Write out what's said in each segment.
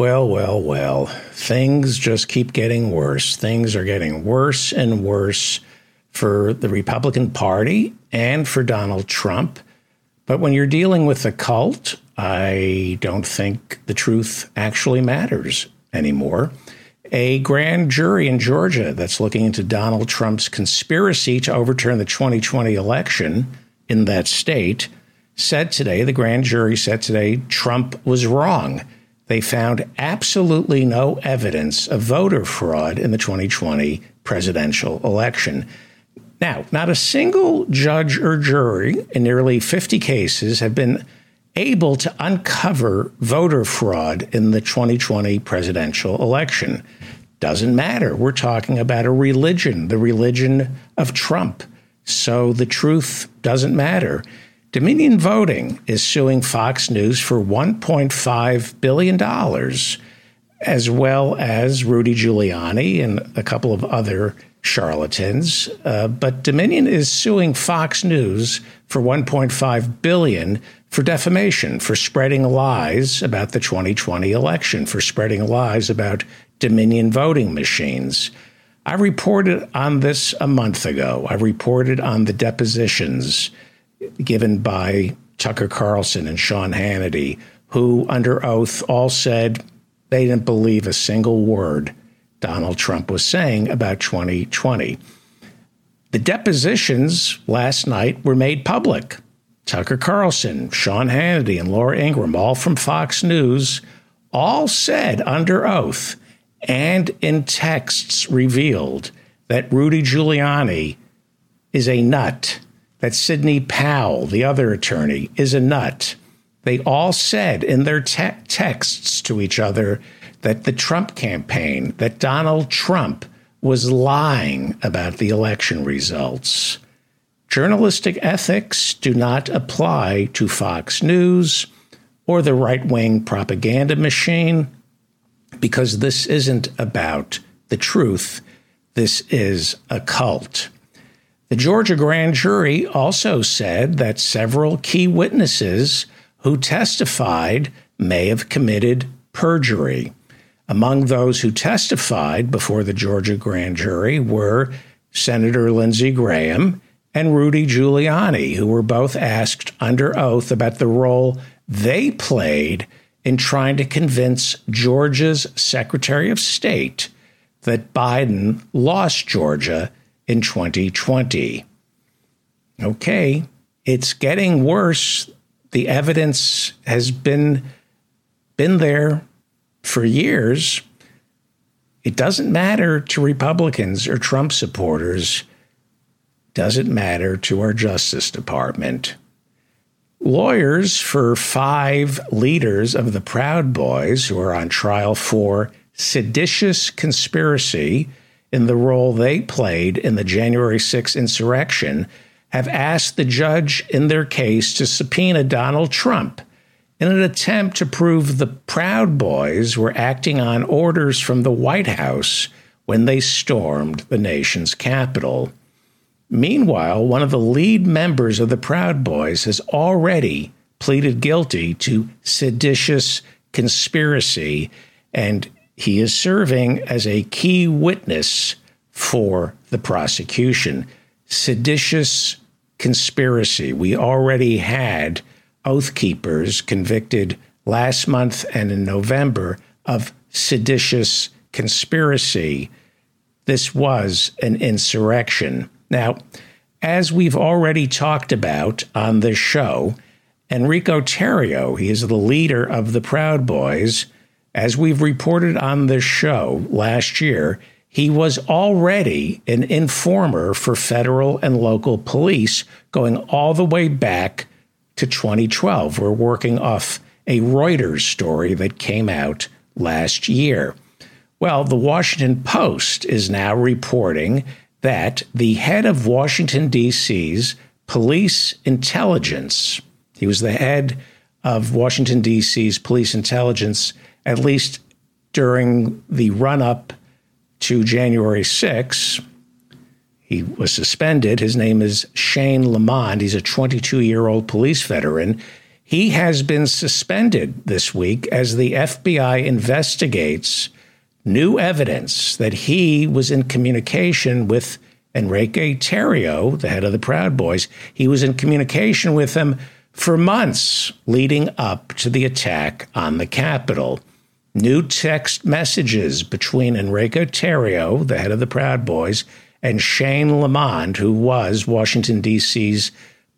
Well, well, well. Things just keep getting worse. Things are getting worse and worse for the Republican Party and for Donald Trump. But when you're dealing with a cult, I don't think the truth actually matters anymore. A grand jury in Georgia that's looking into Donald Trump's conspiracy to overturn the 2020 election in that state said today, the grand jury said today, Trump was wrong. They found absolutely no evidence of voter fraud in the 2020 presidential election. Now, not a single judge or jury in nearly 50 cases have been able to uncover voter fraud in the 2020 presidential election. Doesn't matter. We're talking about a religion, the religion of Trump. So the truth doesn't matter. Dominion Voting is suing Fox News for $1.5 billion, as well as Rudy Giuliani and a couple of other charlatans. Uh, but Dominion is suing Fox News for 1.5 billion for defamation, for spreading lies about the 2020 election, for spreading lies about Dominion voting machines. I reported on this a month ago. I reported on the depositions given by Tucker Carlson and Sean Hannity, who, under oath, all said they didn't believe a single word Donald Trump was saying about 2020. The depositions last night were made public. Tucker Carlson, Sean Hannity, and Laura Ingraham, all from Fox News, all said under oath and in texts revealed that Rudy Giuliani is a nut, that Sidney Powell, the other attorney, is a nut. They all said in their te- texts to each other that the Trump campaign, that Donald Trump was lying about the election results. Journalistic ethics do not apply to Fox News or the right wing propaganda machine because this isn't about the truth. This is a cult. The Georgia grand jury also said that several key witnesses who testified may have committed perjury. Among those who testified before the Georgia grand jury were Senator Lindsey Graham and Rudy Giuliani, who were both asked under oath about the role they played in trying to convince Georgia's Secretary of State that Biden lost Georgia in 2020. Okay, it's getting worse. The evidence has been been there for years, it doesn't matter to Republicans or Trump supporters, doesn't matter to our Justice Department. Lawyers for five leaders of the Proud Boys who are on trial for seditious conspiracy in the role they played in the January 6 insurrection have asked the judge in their case to subpoena Donald Trump in an attempt to prove the Proud Boys were acting on orders from the White House when they stormed the nation's Capitol. Meanwhile, one of the lead members of the Proud Boys has already pleaded guilty to seditious conspiracy, and he is serving as a key witness for the prosecution. Seditious conspiracy. We already had Oath Keepers convicted last month and in November of seditious conspiracy. This was an insurrection. Now, as we've already talked about on this show, Enrique Tarrio, he is the leader of the Proud Boys. As we've reported on this show last year, he was already an informer for federal and local police going all the way back to 2012. We're working off a Reuters story that came out last year. Well, the Washington Post is now reporting that the head of Washington, D.C.'s police intelligence, he was the head of Washington, D.C.'s police intelligence, at least during the run up to January 6, he was suspended. His name is Shane Lamond. He's a 22 year old police veteran. He has been suspended this week as the FBI investigates new evidence that he was in communication with Enrique Tarrio, the head of the Proud Boys. He was in communication with him for months leading up to the attack on the Capitol. New text messages between Enrique Tarrio, the head of the Proud Boys, and Shane Lamond, who was Washington, D.C.'s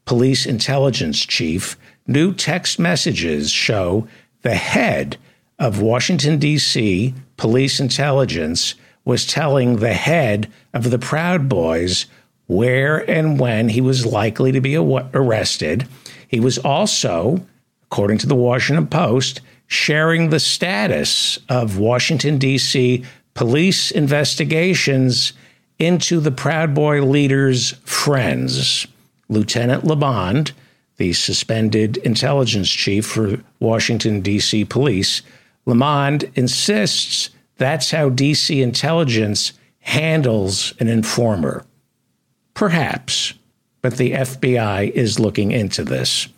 police intelligence chief, new text messages show the head of Washington, D.C. police intelligence was telling the head of the Proud Boys where and when he was likely to be arrested. He was also, according to the Washington Post, sharing the status of Washington, D.C. police investigations into the Proud Boy leader's friends. Lieutenant Lamond, the suspended intelligence chief for Washington, D.C. police, Lamond insists that's how D.C. intelligence handles an informer. Perhaps, but the FBI is looking into this.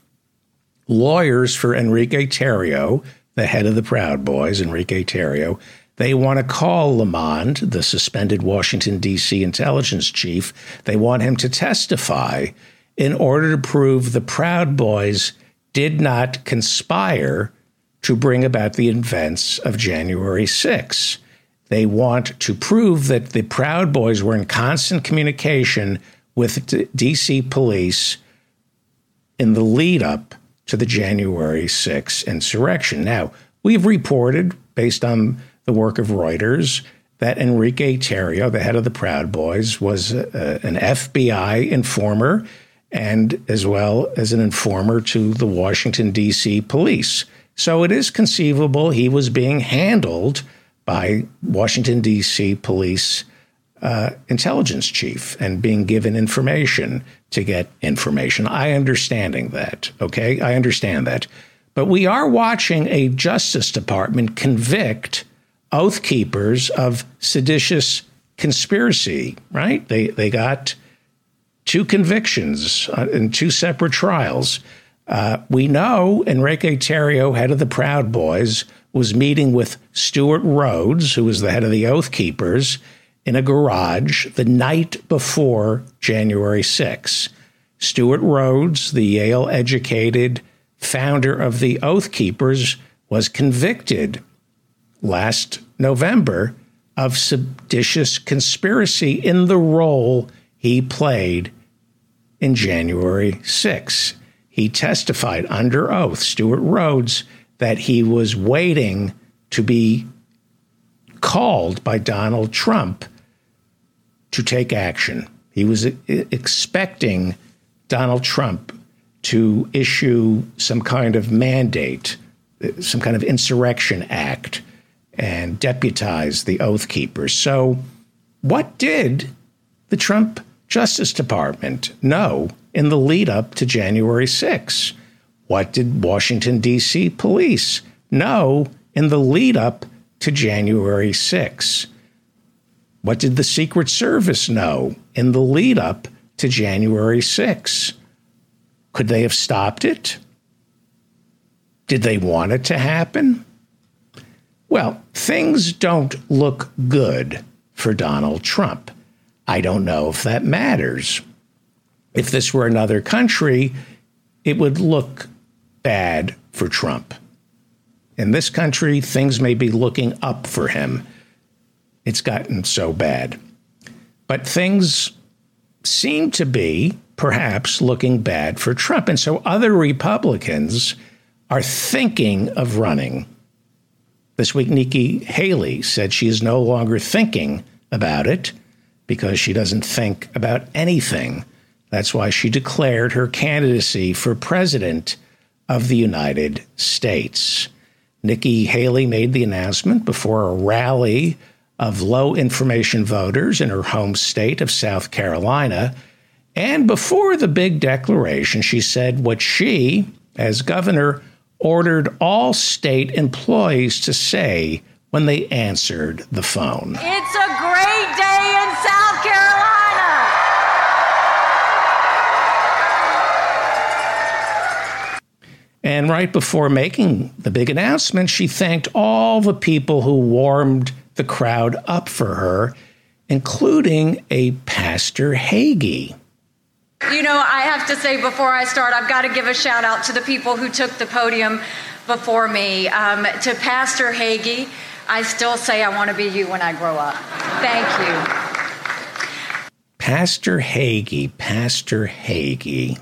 Lawyers for Enrique Tarrio, the head of the Proud Boys, Enrique Tarrio, they want to call Lamond, the suspended Washington, D.C. intelligence chief, they want him to testify in order to prove the Proud Boys did not conspire to bring about the events of January 6. They want to prove that the Proud Boys were in constant communication with DC police in the lead up to the January 6 insurrection. Now, we've reported, based on the work of Reuters that Enrique Tarrio, the head of the Proud Boys, was uh, an FBI informer and as well as an informer to the Washington, D.C. police. So it is conceivable he was being handled by Washington, D.C. police uh, intelligence chief and being given information to get information. I understanding that, okay? I understand that. But we are watching a Justice Department convict oath keepers of seditious conspiracy, right? They they got two convictions uh, in two separate trials. Uh, we know Enrique Tarrio, head of the Proud Boys, was meeting with Stewart Rhodes, who was the head of the Oath Keepers, in a garage the night before January 6. Stewart Rhodes, the Yale educated founder of the Oath Keepers, was convicted last November of seditious conspiracy in the role he played in January 6. He testified under oath, Stewart Rhodes, that he was waiting to be called by Donald Trump to take action. He was expecting Donald Trump to issue some kind of mandate, uh, some kind of insurrection act and deputize the Oath Keepers. So, what did the Trump Justice Department know in the lead up to January 6? What did Washington, D.C. police know in the lead up to January 6? What did the Secret Service know in the lead up to January 6? Could they have stopped it? Did they want it to happen? Well, things don't look good for Donald Trump. I don't know if that matters. If this were another country, it would look bad for Trump. In this country, things may be looking up for him. It's gotten so bad. But things seem to be perhaps looking bad for Trump. And so other Republicans are thinking of running this week, Nikki Haley said she is no longer thinking about it because she doesn't think about anything. That's why she declared her candidacy for president of the United States. Nikki Haley made the announcement before a rally of low information voters in her home state of South Carolina. And before the big declaration, she said what she, as governor, ordered all state employees to say when they answered the phone. It's a great day in South Carolina. And right before making the big announcement, she thanked all the people who warmed the crowd up for her, including a Pastor Hagee. You know, I have to say before I start, I've got to give a shout out to the people who took the podium before me. Um, to Pastor Hagee, I still say I want to be you when I grow up. Thank you. Pastor Hagee, Pastor Hagee,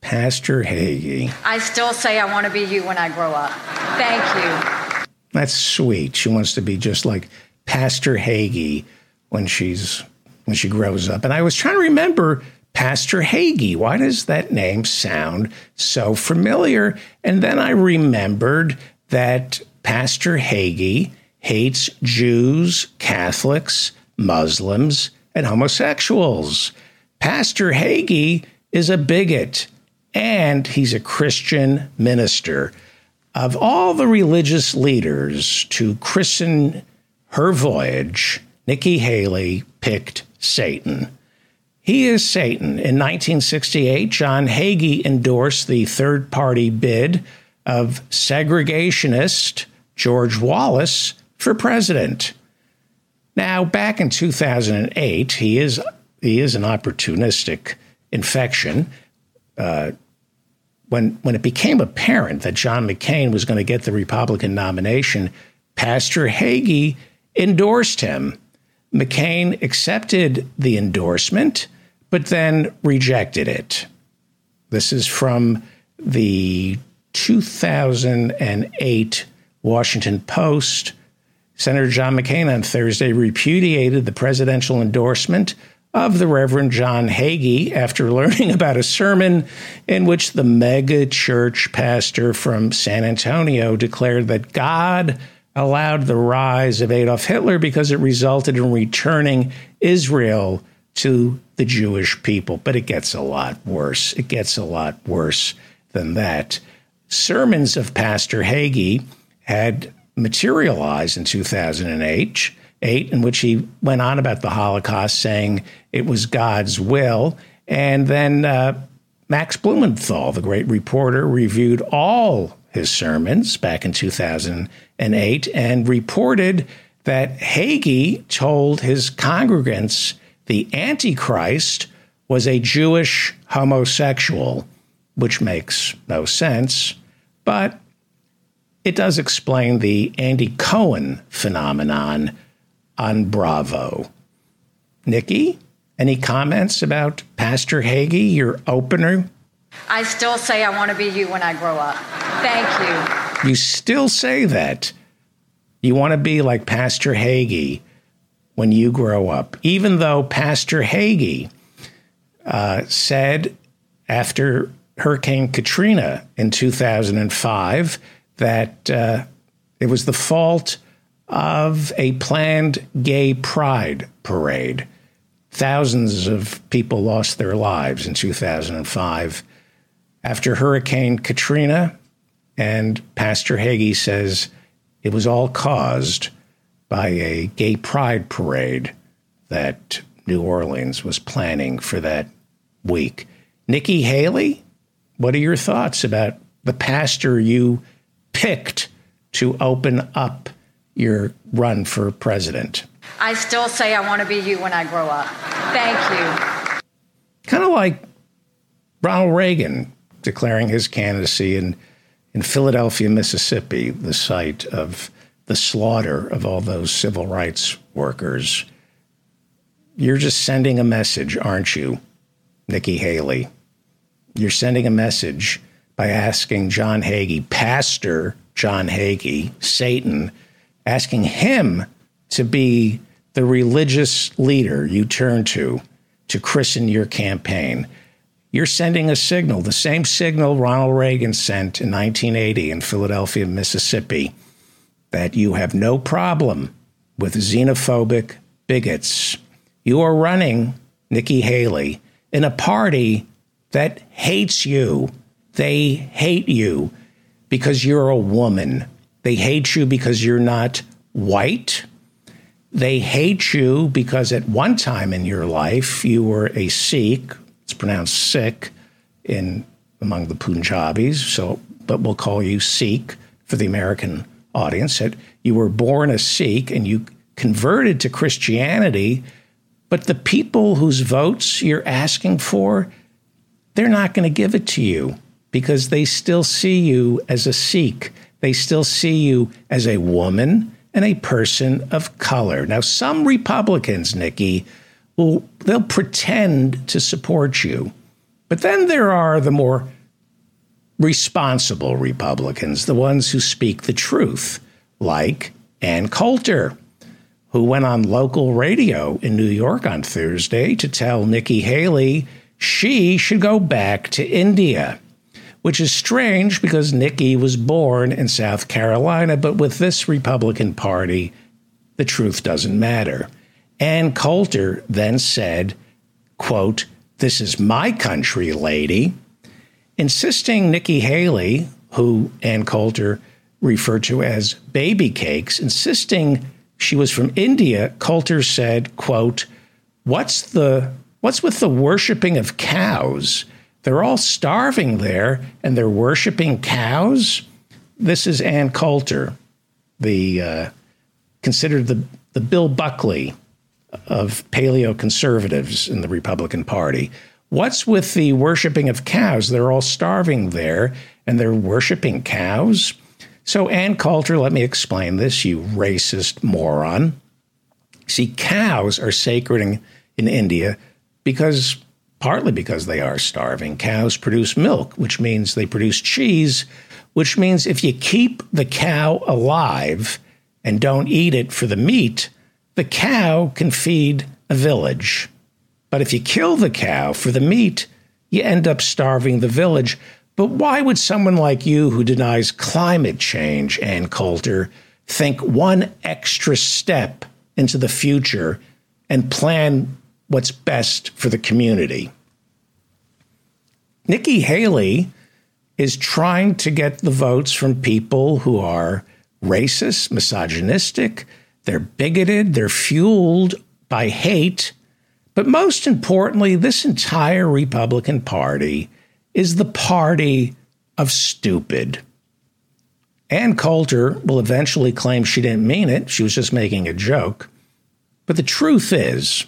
Pastor Hagee. I still say I want to be you when I grow up. Thank you. That's sweet. She wants to be just like Pastor Hagee when she's when she grows up. And I was trying to remember Pastor Hagee. Why does that name sound so familiar? And then I remembered that Pastor Hagee hates Jews, Catholics, Muslims, and homosexuals. Pastor Hagee is a bigot and he's a Christian minister. Of all the religious leaders to christen her voyage, Nikki Haley picked Satan. He is Satan. In 1968, John Hagee endorsed the third party bid of segregationist George Wallace for president. Now, back in 2008, he is he is an opportunistic infection. Uh, when when it became apparent that John McCain was going to get the Republican nomination, Pastor Hagee endorsed him. McCain accepted the endorsement, but then rejected it. This is from the 2008 Washington Post. Senator John McCain on Thursday repudiated the presidential endorsement of the Reverend John Hagee after learning about a sermon in which the mega church pastor from San Antonio declared that God allowed the rise of Adolf Hitler because it resulted in returning Israel to the Jewish people. But it gets a lot worse. It gets a lot worse than that. Sermons of Pastor Hagee had materialized in 2008, eight, in which he went on about the Holocaust, saying it was God's will. And then uh, Max Blumenthal, the great reporter, reviewed all his sermons back in 2008 and reported that Hagee told his congregants the Antichrist was a Jewish homosexual, which makes no sense, but it does explain the Andy Cohen phenomenon on Bravo. Nikki, any comments about Pastor Hagee, your opener? I still say I want to be you when I grow up. Thank you. You still say that. You want to be like Pastor Hagee when you grow up, even though Pastor Hagee uh, said after Hurricane Katrina in 2005 that uh, it was the fault of a planned gay pride parade. Thousands of people lost their lives in 2005 after Hurricane Katrina, and Pastor Hagee says it was all caused by a gay pride parade that New Orleans was planning for that week. Nikki Haley, what are your thoughts about the pastor you picked to open up your run for president? I still say I want to be you when I grow up. Thank you. Kind of like Ronald Reagan declaring his candidacy in, in Philadelphia, Mississippi, the site of the slaughter of all those civil rights workers. You're just sending a message, aren't you, Nikki Haley? You're sending a message by asking John Hagee, Pastor John Hagee, Satan, asking him to be the religious leader you turn to to christen your campaign. You're sending a signal, the same signal Ronald Reagan sent in 1980 in Philadelphia, Mississippi, that you have no problem with xenophobic bigots. You are running, Nikki Haley, in a party that hates you. They hate you because you're a woman. They hate you because you're not white. They hate you because at one time in your life you were a Sikh, it's pronounced Sikh in among the Punjabis, so but we'll call you Sikh for the American audience. That you were born a Sikh and you converted to Christianity, but the people whose votes you're asking for, they're not going to give it to you because they still see you as a Sikh. They still see you as a woman and a person of color. Now, some Republicans, Nikki, will they'll pretend to support you. But then there are the more responsible Republicans, the ones who speak the truth, like Ann Coulter, who went on local radio in New York on Thursday to tell Nikki Haley she should go back to India which is strange because Nikki was born in South Carolina, but with this Republican Party, the truth doesn't matter. Ann Coulter then said, quote, This is my country, lady, insisting Nikki Haley, who Ann Coulter referred to as baby cakes, insisting she was from India, Coulter said, quote, What's the what's with the worshiping of cows? They're all starving there and they're worshiping cows. This is Ann Coulter, the uh, considered the, the Bill Buckley of paleo conservatives in the Republican Party. What's with the worshiping of cows? They're all starving there and they're worshiping cows. So, Ann Coulter, let me explain this, you racist moron. See, cows are sacred in, in India because partly because they are starving. Cows produce milk, which means they produce cheese, which means if you keep the cow alive and don't eat it for the meat, the cow can feed a village. But if you kill the cow for the meat, you end up starving the village. But why would someone like you who denies climate change, Ann Coulter, think one extra step into the future and plan what's best for the community. Nikki Haley is trying to get the votes from people who are racist, misogynistic, they're bigoted, they're fueled by hate. But most importantly, this entire Republican Party is the party of stupid. Ann Coulter will eventually claim she didn't mean it, she was just making a joke. But the truth is,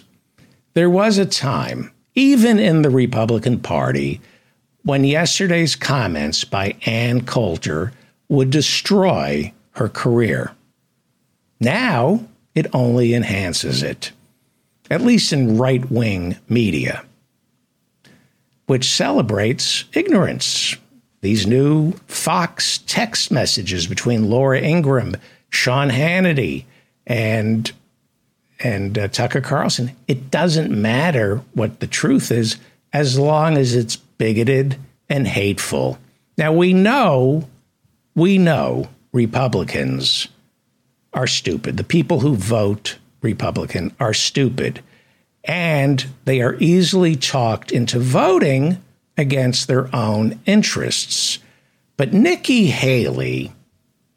there was a time, even in the Republican Party, when yesterday's comments by Ann Coulter would destroy her career. Now it only enhances it, at least in right wing media, which celebrates ignorance. These new Fox text messages between Laura Ingraham, Sean Hannity, and and uh, Tucker Carlson. It doesn't matter what the truth is as long as it's bigoted and hateful. Now we know, we know Republicans are stupid. The people who vote Republican are stupid. And they are easily talked into voting against their own interests. But Nikki Haley,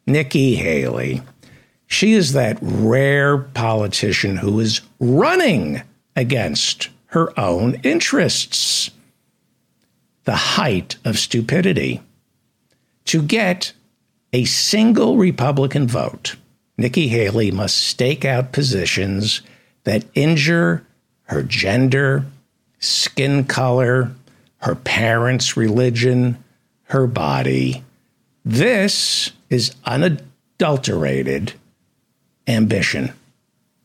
Nikki Haley, she is that rare politician who is running against her own interests. The height of stupidity. To get a single Republican vote, Nikki Haley must stake out positions that injure her gender, skin color, her parents' religion, her body. This is unadulterated ambition,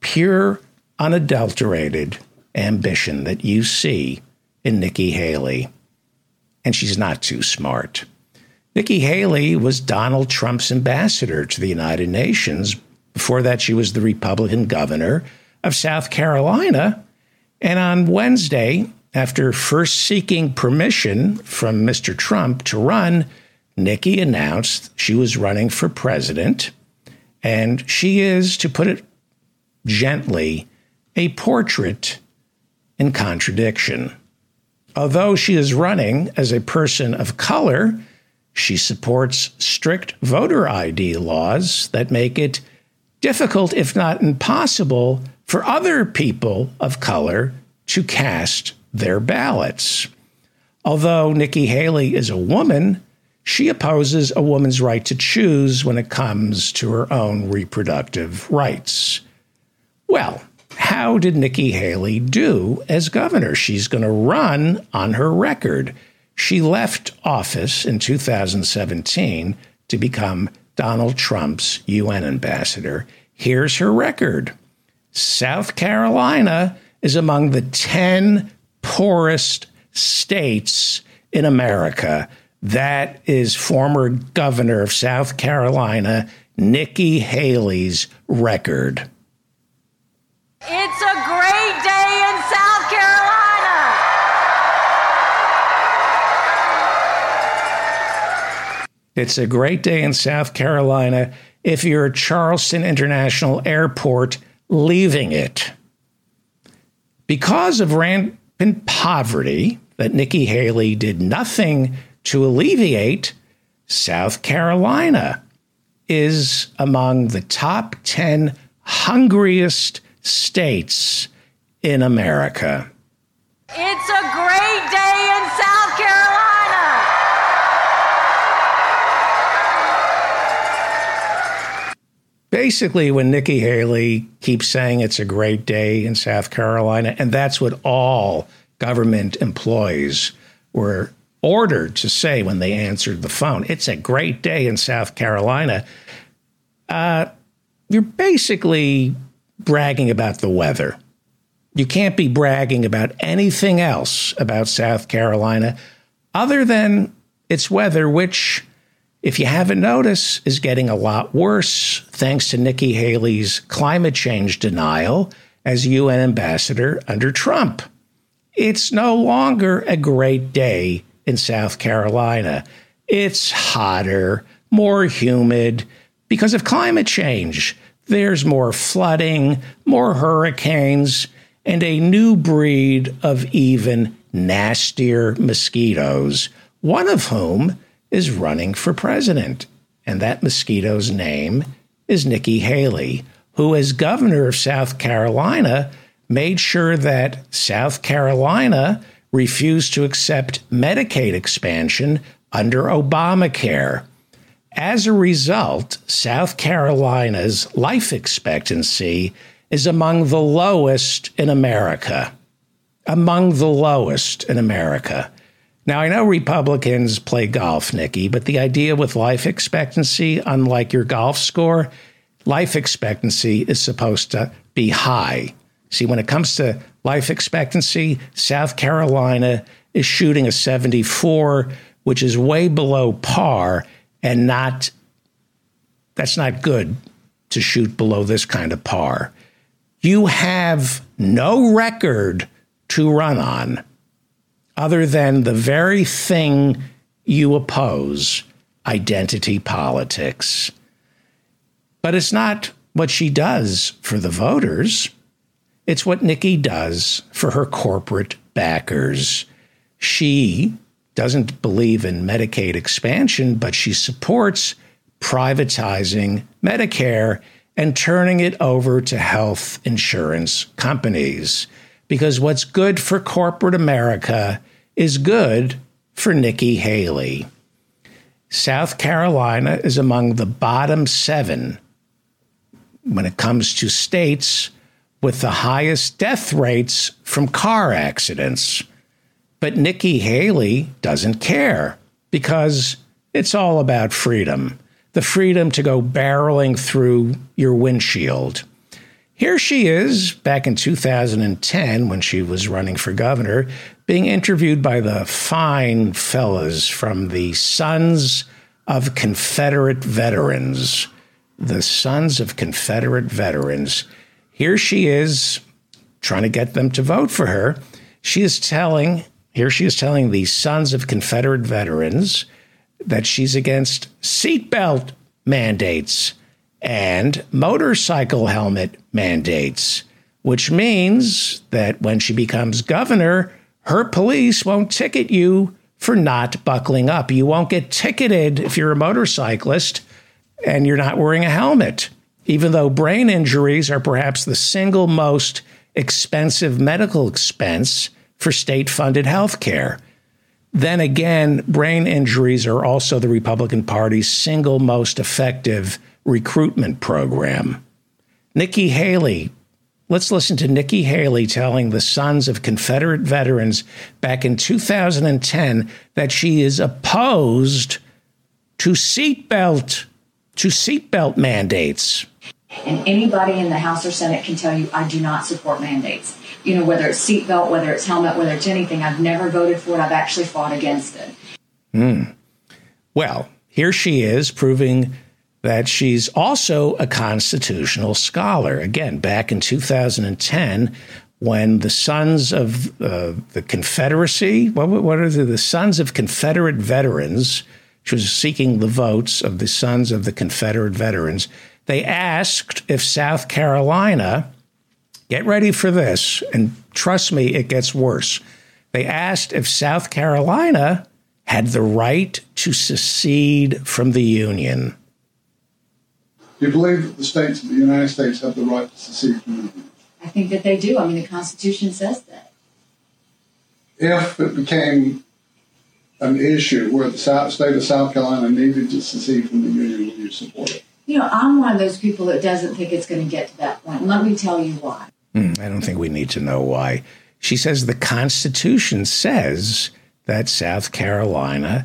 pure, unadulterated ambition that you see in Nikki Haley. And she's not too smart. Nikki Haley was Donald Trump's ambassador to the United Nations. Before that, she was the Republican governor of South Carolina. And on Wednesday, after first seeking permission from Mr. Trump to run, Nikki announced she was running for president. And she is, to put it gently, a portrait in contradiction. Although she is running as a person of color, she supports strict voter ID laws that make it difficult, if not impossible, for other people of color to cast their ballots. Although Nikki Haley is a woman, she opposes a woman's right to choose when it comes to her own reproductive rights. Well, how did Nikki Haley do as governor? She's going to run on her record. She left office in 2017 to become Donald Trump's UN ambassador. Here's her record South Carolina is among the 10 poorest states in America. That is former governor of South Carolina, Nikki Haley's record. It's a great day in South Carolina. It's a great day in South Carolina if you're at Charleston International Airport leaving it. Because of rampant poverty that Nikki Haley did nothing to alleviate, South Carolina is among the top 10 hungriest states in America. It's a great day in South Carolina. Basically, when Nikki Haley keeps saying it's a great day in South Carolina, and that's what all government employees were ordered to say when they answered the phone, it's a great day in South Carolina. Uh, you're basically bragging about the weather. You can't be bragging about anything else about South Carolina other than its weather, which, if you haven't noticed, is getting a lot worse thanks to Nikki Haley's climate change denial as UN ambassador under Trump. It's no longer a great day in South Carolina. It's hotter, more humid because of climate change. There's more flooding, more hurricanes, and a new breed of even nastier mosquitoes, one of whom is running for president. And that mosquito's name is Nikki Haley, who, as governor of South Carolina, made sure that South Carolina refused to accept Medicaid expansion under Obamacare. As a result, South Carolina's life expectancy is among the lowest in America. Among the lowest in America. Now, I know Republicans play golf, Nikki, but the idea with life expectancy, unlike your golf score, life expectancy is supposed to be high. See, when it comes to life expectancy, South Carolina is shooting a 74, which is way below par and not, that's not good to shoot below this kind of par. You have no record to run on other than the very thing you oppose identity politics. But it's not what she does for the voters. It's what Nikki does for her corporate backers. She doesn't believe in Medicaid expansion, but she supports privatizing Medicare and turning it over to health insurance companies. Because what's good for corporate America is good for Nikki Haley. South Carolina is among the bottom seven when it comes to states with the highest death rates from car accidents. But Nikki Haley doesn't care because it's all about freedom the freedom to go barreling through your windshield. Here she is back in 2010 when she was running for governor, being interviewed by the fine fellas from the Sons of Confederate Veterans. The Sons of Confederate Veterans. Here she is trying to get them to vote for her. She is telling, here she is telling the Sons of Confederate Veterans that she's against seatbelt mandates and motorcycle helmet mandates, which means that when she becomes governor, her police won't ticket you for not buckling up. You won't get ticketed if you're a motorcyclist and you're not wearing a helmet, even though brain injuries are perhaps the single most expensive medical expense for state funded health care. then again, brain injuries are also the Republican Party's single most effective recruitment program. Nikki Haley, let's listen to Nikki Haley telling the sons of Confederate veterans back in 2010 that she is opposed to seatbelt to seatbelt mandates. And anybody in the House or Senate can tell you I do not support mandates. You know, whether it's seatbelt, whether it's helmet, whether it's anything, I've never voted for it. I've actually fought against it. Hmm. Well, here she is proving that she's also a constitutional scholar. Again, back in 2010, when the Sons of uh, the Confederacy, what, what are the, the Sons of Confederate Veterans, she was seeking the votes of the Sons of the Confederate Veterans, they asked if South Carolina, get ready for this, and trust me, it gets worse. They asked if South Carolina had the right to secede from the Union. Do you believe that the states of the United States have the right to secede from the Union? I think that they do. I mean, the Constitution says that. If it became an issue where the state of South Carolina needed to secede from the Union, would you support it? You know, I'm one of those people that doesn't think it's going to get to that point. Let me tell you why. Mm, I don't think we need to know why. She says the Constitution says that South Carolina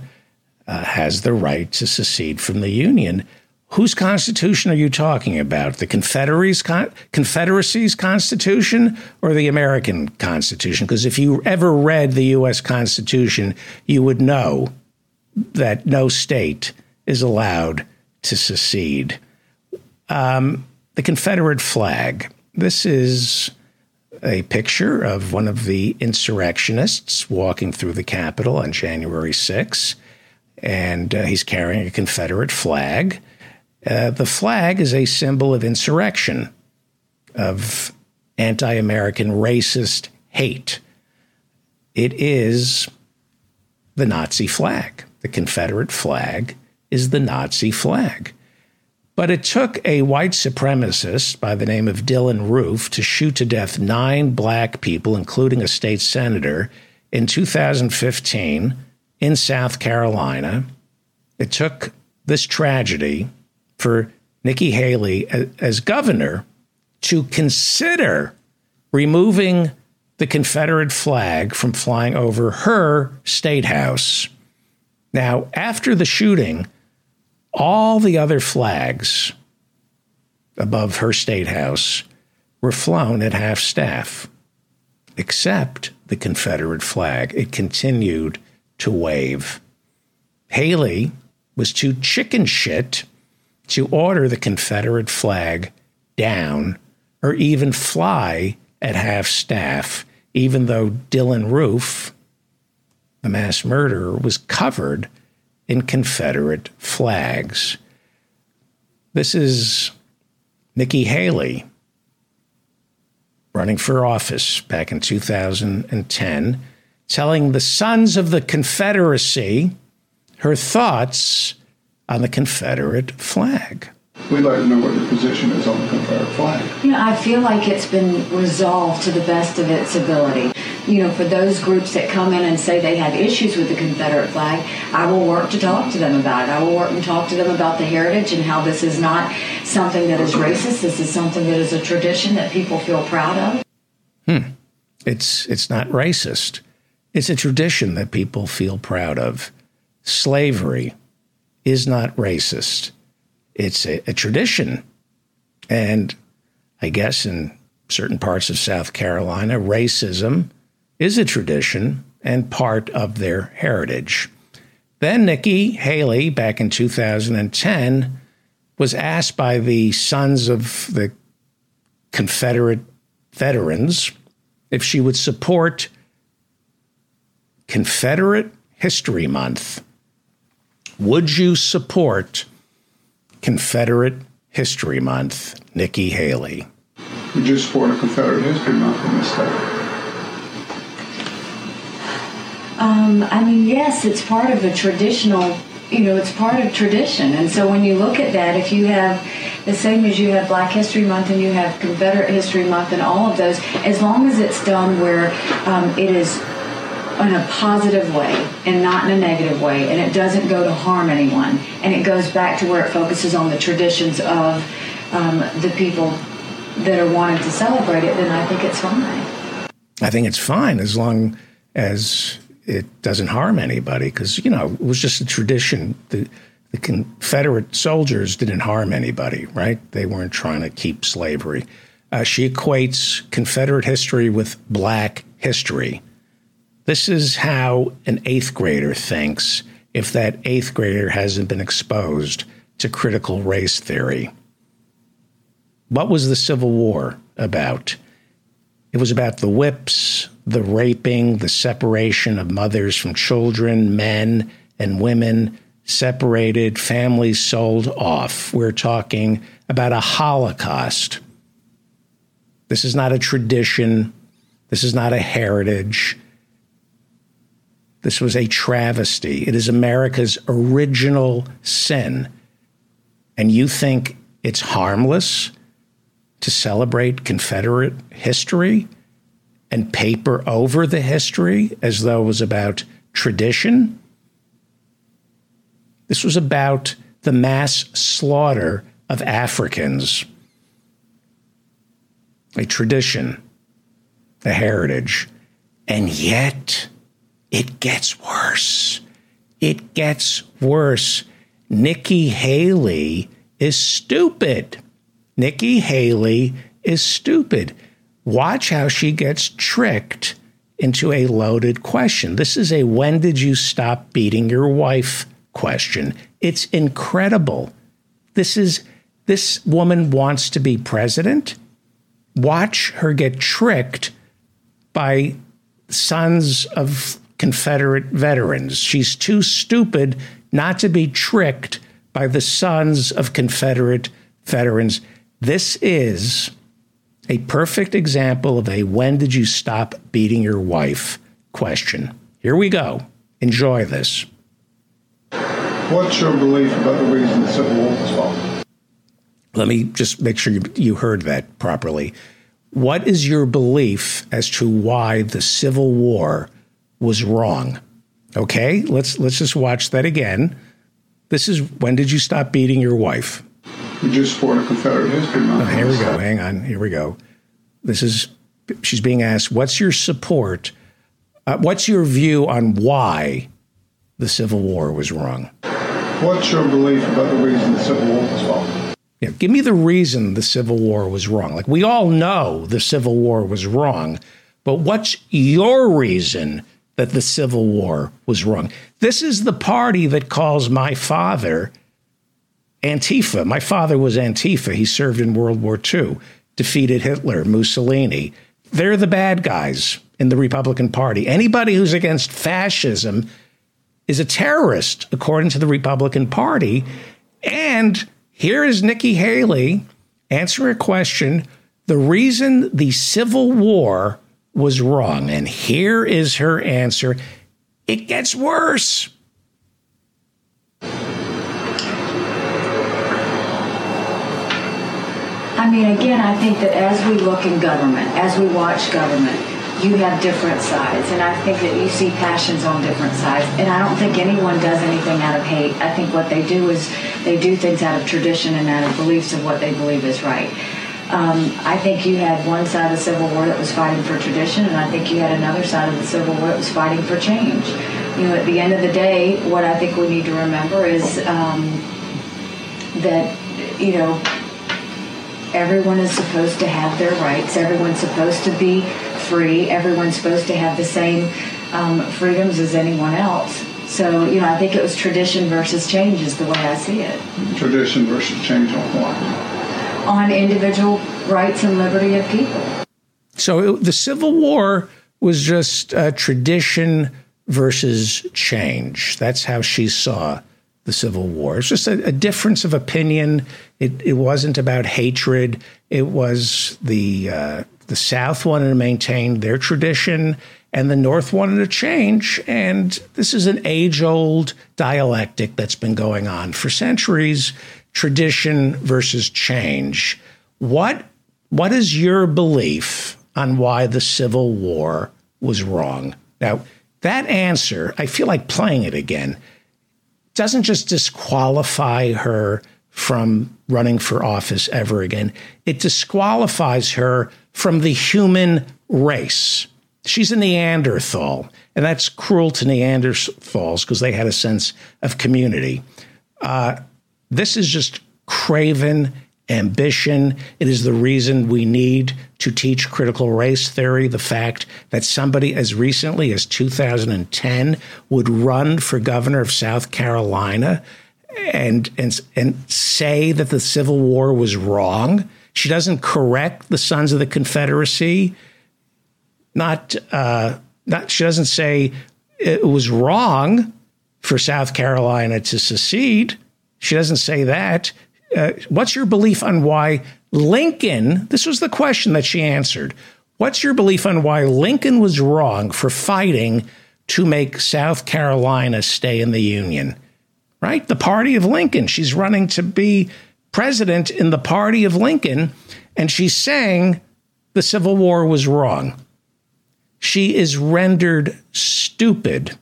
uh, has the right to secede from the Union. Whose constitution are you talking about? The Confederacy's, con- Confederacy's constitution or the American constitution? Because if you ever read the U.S. Constitution, you would know that no state is allowed to secede. Um, the Confederate flag. This is a picture of one of the insurrectionists walking through the Capitol on January 6, and uh, he's carrying a Confederate flag. Uh, the flag is a symbol of insurrection, of anti American racist hate. It is the Nazi flag. The Confederate flag is the Nazi flag. But it took a white supremacist by the name of Dylan Roof to shoot to death nine black people, including a state senator, in 2015 in South Carolina. It took this tragedy for Nikki Haley as governor to consider removing the Confederate flag from flying over her state house. Now, after the shooting, all the other flags above her state house were flown at half staff, except the Confederate flag. It continued to wave. Haley was too chicken shit to order the Confederate flag down or even fly at half staff, even though Dylan Roof, the mass murderer, was covered in Confederate flags. This is Nikki Haley running for office back in 2010, telling the Sons of the Confederacy her thoughts on the Confederate flag. We'd like to know what your position is on the Confederate flag. You know, I feel like it's been resolved to the best of its ability. You know, for those groups that come in and say they have issues with the Confederate flag, I will work to talk to them about it. I will work and talk to them about the heritage and how this is not something that is racist. This is something that is a tradition that people feel proud of. Hmm. It's it's not racist. It's a tradition that people feel proud of. Slavery is not racist. It's a, a tradition. And I guess in certain parts of South Carolina, racism is a tradition and part of their heritage. Then Nikki Haley, back in 2010, was asked by the Sons of the Confederate Veterans if she would support Confederate History Month. Would you support Confederate History Month, Nikki Haley? Would you support a Confederate History Month in this state? Um, I mean, yes, it's part of a traditional, you know, it's part of tradition. And so when you look at that, if you have the same as you have Black History Month and you have Confederate History Month and all of those, as long as it's done where um, it is in a positive way and not in a negative way, and it doesn't go to harm anyone, and it goes back to where it focuses on the traditions of um, the people that are wanting to celebrate it, then I think it's fine. I think it's fine as long as it doesn't harm anybody, because you know it was just a tradition. The, the Confederate soldiers didn't harm anybody, right? They weren't trying to keep slavery. Uh, she equates Confederate history with black history. This is how an eighth grader thinks if that eighth grader hasn't been exposed to critical race theory. What was the Civil War about? It was about the whips, the raping, the separation of mothers from children, men and women separated, families sold off. We're talking about a Holocaust. This is not a tradition. This is not a heritage. This was a travesty. It is America's original sin. And you think it's harmless to celebrate Confederate history and paper over the history as though it was about tradition? This was about the mass slaughter of Africans, a tradition, a heritage. And yet, it gets worse. It gets worse. Nikki Haley is stupid. Nikki Haley is stupid. Watch how she gets tricked into a loaded question. This is a when did you stop beating your wife question. It's incredible. This is this woman wants to be president. Watch her get tricked by sons of Confederate veterans. She's too stupid not to be tricked by the sons of Confederate veterans. This is a perfect example of a when did you stop beating your wife question. Here we go. Enjoy this. What's your belief about the reason the Civil War was fought? Let me just make sure you, you heard that properly. What is your belief as to why the Civil War was wrong? Okay, let's let's just watch that again. This is when did you stop beating your wife? We just support a Confederate history month. Oh, here we go. Hang on. Here we go. This is she's being asked, "What's your support? Uh, what's your view on why the Civil War was wrong?" What's your belief about the reason the Civil War was fought? Yeah, give me the reason the Civil War was wrong. Like we all know the Civil War was wrong, but what's your reason that the Civil War was wrong? This is the party that calls my father Antifa. My father was Antifa. He served in World War II, defeated Hitler, Mussolini. They're the bad guys in the Republican Party. Anybody who's against fascism is a terrorist, according to the Republican Party. And here is Nikki Haley answering a question the reason the Civil War was wrong. And here is her answer it gets worse. I mean, again, I think that as we look in government, as we watch government, you have different sides. And I think that you see passions on different sides. And I don't think anyone does anything out of hate. I think what they do is they do things out of tradition and out of beliefs of what they believe is right. Um, I think you had one side of the Civil War that was fighting for tradition, and I think you had another side of the Civil War that was fighting for change. You know, at the end of the day, what I think we need to remember is um, that, you know, everyone is supposed to have their rights. Everyone's supposed to be free. Everyone's supposed to have the same um, freedoms as anyone else. So, you know, I think it was tradition versus change is the way I see it. Tradition versus change on what? On individual rights and liberty of people. So it, the Civil War was just uh, tradition versus change. That's how she saw the Civil War. It's just a, a difference of opinion. It, it, wasn't about hatred. It was the uh, the South wanted to maintain their tradition, and the North wanted to change. And this is an age old dialectic that's been going on for centuries tradition versus change. What, what is your belief on why the Civil War was wrong? Now, that answer, I feel like playing it again, doesn't just disqualify her from running for office ever again, it disqualifies her from the human race. She's a Neanderthal, and that's cruel to Neanderthals because they had a sense of community. Uh, this is just craven ambition. It is the reason we need to teach critical race theory. The fact that somebody as recently as 2010 would run for governor of South Carolina and and and say that the Civil War was wrong. She doesn't correct the Sons of the Confederacy. Not uh, not she doesn't say it was wrong for South Carolina to secede. She doesn't say that. Uh, what's your belief on why Lincoln? This was the question that she answered. What's your belief on why Lincoln was wrong for fighting to make South Carolina stay in the Union? Right? The party of Lincoln. She's running to be president in the party of Lincoln, and she's saying the Civil War was wrong. She is rendered stupid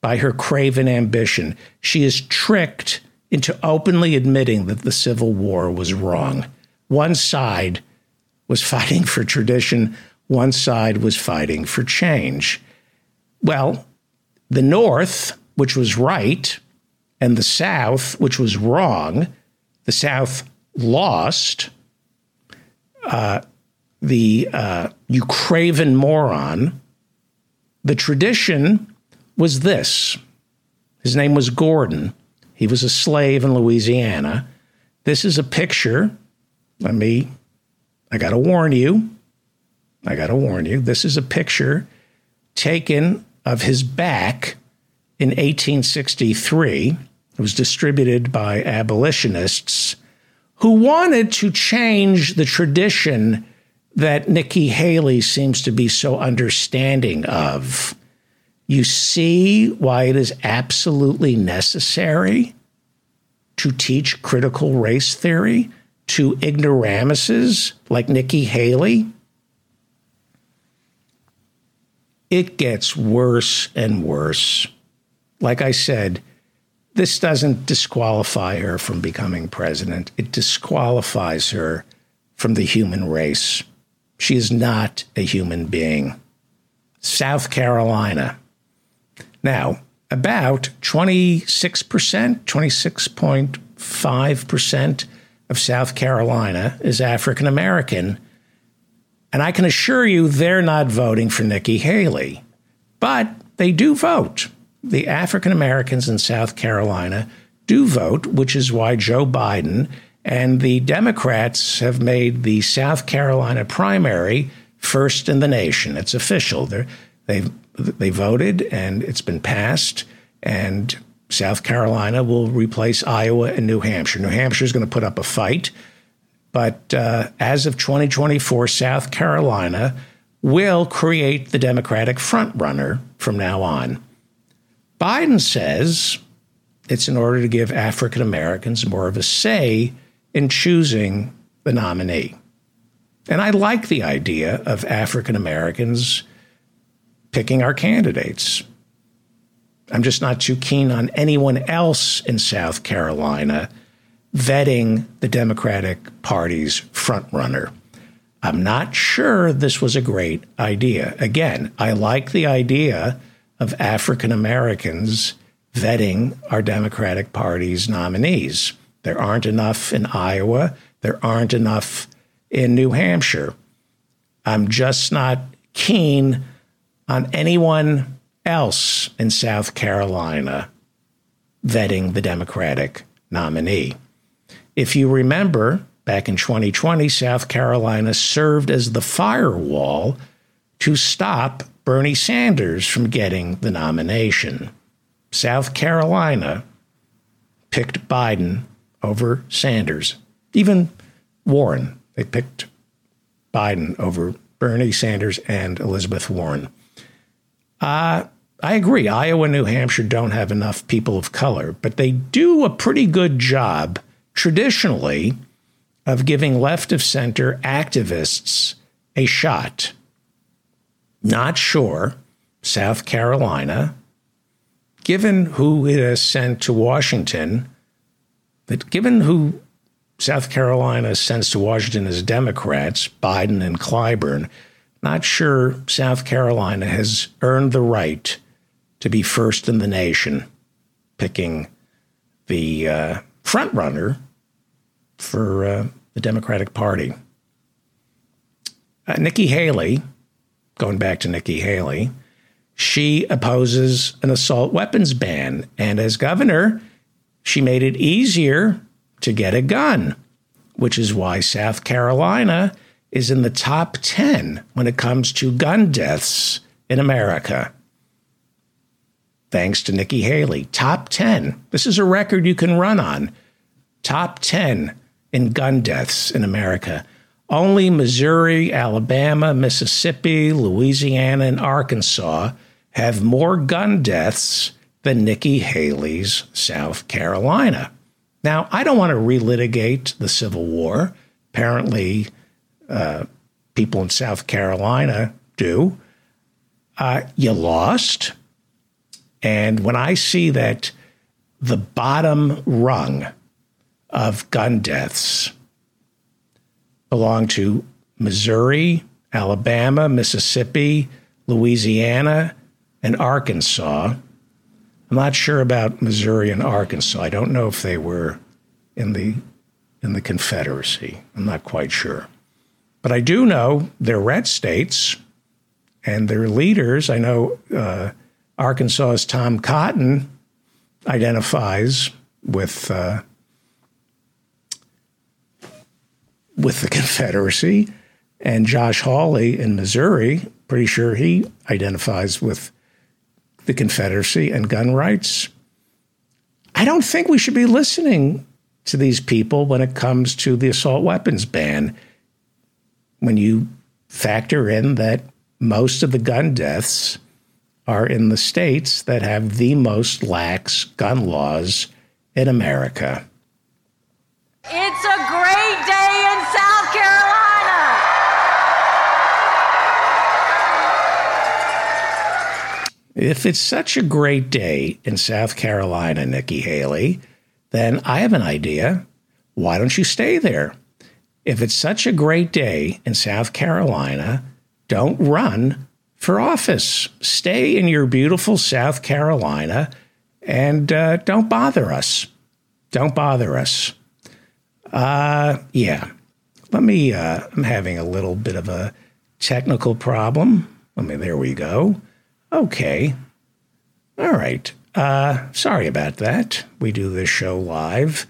by her craven ambition. She is tricked into openly admitting that the Civil War was wrong. One side was fighting for tradition, one side was fighting for change. Well, the North, which was right, and the South, which was wrong, the South lost. Uh, the uh, you craven moron. The tradition was this. His name was Gordon. He was a slave in Louisiana. This is a picture. Let me, I got to warn you. I got to warn you. This is a picture taken of his back in 1863. It was distributed by abolitionists who wanted to change the tradition that Nikki Haley seems to be so understanding of you see why it is absolutely necessary to teach critical race theory to ignoramuses like Nikki Haley? It gets worse and worse. Like I said, this doesn't disqualify her from becoming president. It disqualifies her from the human race. She is not a human being. South Carolina, now, about 26%, 26.5% of South Carolina is African American. And I can assure you they're not voting for Nikki Haley, but they do vote. The African Americans in South Carolina do vote, which is why Joe Biden and the Democrats have made the South Carolina primary first in the nation. It's official. They're, they've they voted and it's been passed and South Carolina will replace Iowa and New Hampshire. New Hampshire is going to put up a fight, but uh, as of 2024, South Carolina will create the Democratic frontrunner from now on. Biden says it's in order to give African Americans more of a say in choosing the nominee. And I like the idea of African Americans picking our candidates. I'm just not too keen on anyone else in South Carolina vetting the Democratic Party's frontrunner. I'm not sure this was a great idea. Again, I like the idea of African Americans vetting our Democratic Party's nominees. There aren't enough in Iowa, there aren't enough in New Hampshire. I'm just not keen on anyone else in South Carolina vetting the Democratic nominee. If you remember, back in 2020, South Carolina served as the firewall to stop Bernie Sanders from getting the nomination. South Carolina picked Biden over Sanders. Even Warren, they picked Biden over Bernie Sanders and Elizabeth Warren. Uh, I agree. Iowa and New Hampshire don't have enough people of color, but they do a pretty good job traditionally of giving left of center activists a shot. Not sure South Carolina, given who it has sent to Washington, that given who South Carolina sends to Washington as Democrats, Biden and Clyburn, not sure South Carolina has earned the right to be first in the nation, picking the uh, front runner for uh, the Democratic Party. Uh, Nikki Haley, going back to Nikki Haley, she opposes an assault weapons ban. And as governor, she made it easier to get a gun, which is why South Carolina is in the top 10 when it comes to gun deaths in America. Thanks to Nikki Haley. Top 10. This is a record you can run on. Top 10 in gun deaths in America. Only Missouri, Alabama, Mississippi, Louisiana, and Arkansas have more gun deaths than Nikki Haley's South Carolina. Now, I don't want to relitigate the Civil War. Apparently, uh, people in South Carolina do. Uh, you lost. And when I see that the bottom rung of gun deaths belong to Missouri, Alabama, Mississippi, Louisiana, and Arkansas. I'm not sure about Missouri and Arkansas. I don't know if they were in the in the Confederacy. I'm not quite sure. But I do know they're red states and their leaders. I know uh, Arkansas's Tom Cotton identifies with uh, with the Confederacy, and Josh Hawley in Missouri, pretty sure he identifies with the Confederacy and gun rights. I don't think we should be listening to these people when it comes to the assault weapons ban. When you factor in that most of the gun deaths are in the states that have the most lax gun laws in America. It's a great day in South Carolina. If it's such a great day in South Carolina, Nikki Haley, then I have an idea. Why don't you stay there? If it's such a great day in South Carolina, don't run for office. Stay in your beautiful South Carolina and uh, don't bother us. Don't bother us. Uh, yeah. Let me, uh, I'm having a little bit of a technical problem. Let me, there we go. Okay. All right. Uh, sorry about that. We do this show live,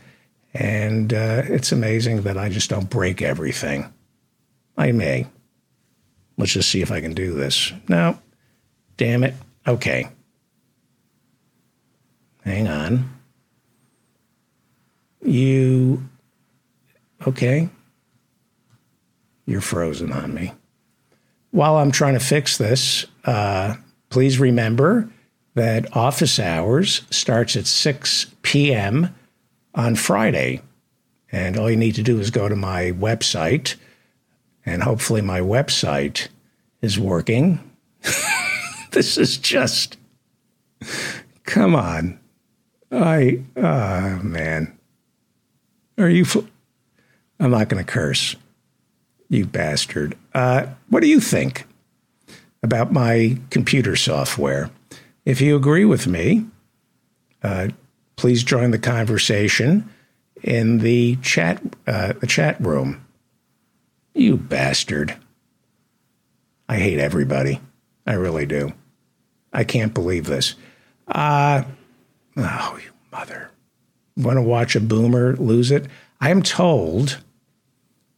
and uh, it's amazing that I just don't break everything. I may. Let's just see if I can do this. No. Damn it. Okay. Hang on. You Okay. You're frozen on me. While I'm trying to fix this, uh, please remember that office hours starts at 6 p.m. on Friday. And all you need to do is go to my website, and hopefully, my website is working. this is just, come on. I, oh, man. Are you, I'm not going to curse. You bastard. Uh, what do you think about my computer software? If you agree with me, uh, please join the conversation in the chat uh, the chat room. You bastard. I hate everybody. I really do. I can't believe this. Uh, oh, you mother. Want to watch a boomer lose it? I'm told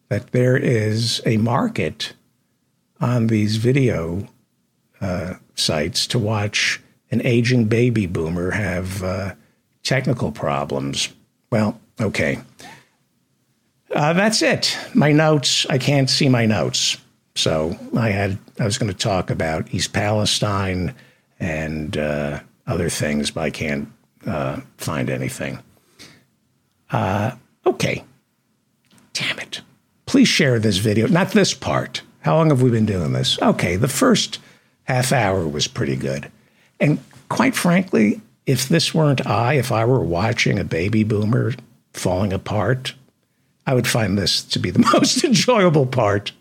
that there is a market on these video uh, sites to watch an aging baby boomer have uh, technical problems. Well, okay. Uh, that's it. My notes. I can't see my notes, so I had. I was going to talk about East Palestine and uh, other things, but I can't uh, find anything. Uh, Okay. Damn it. Please share this video. Not this part. How long have we been doing this? Okay, the first half hour was pretty good. And quite frankly, if this weren't I, if I were watching a baby boomer falling apart, I would find this to be the most enjoyable part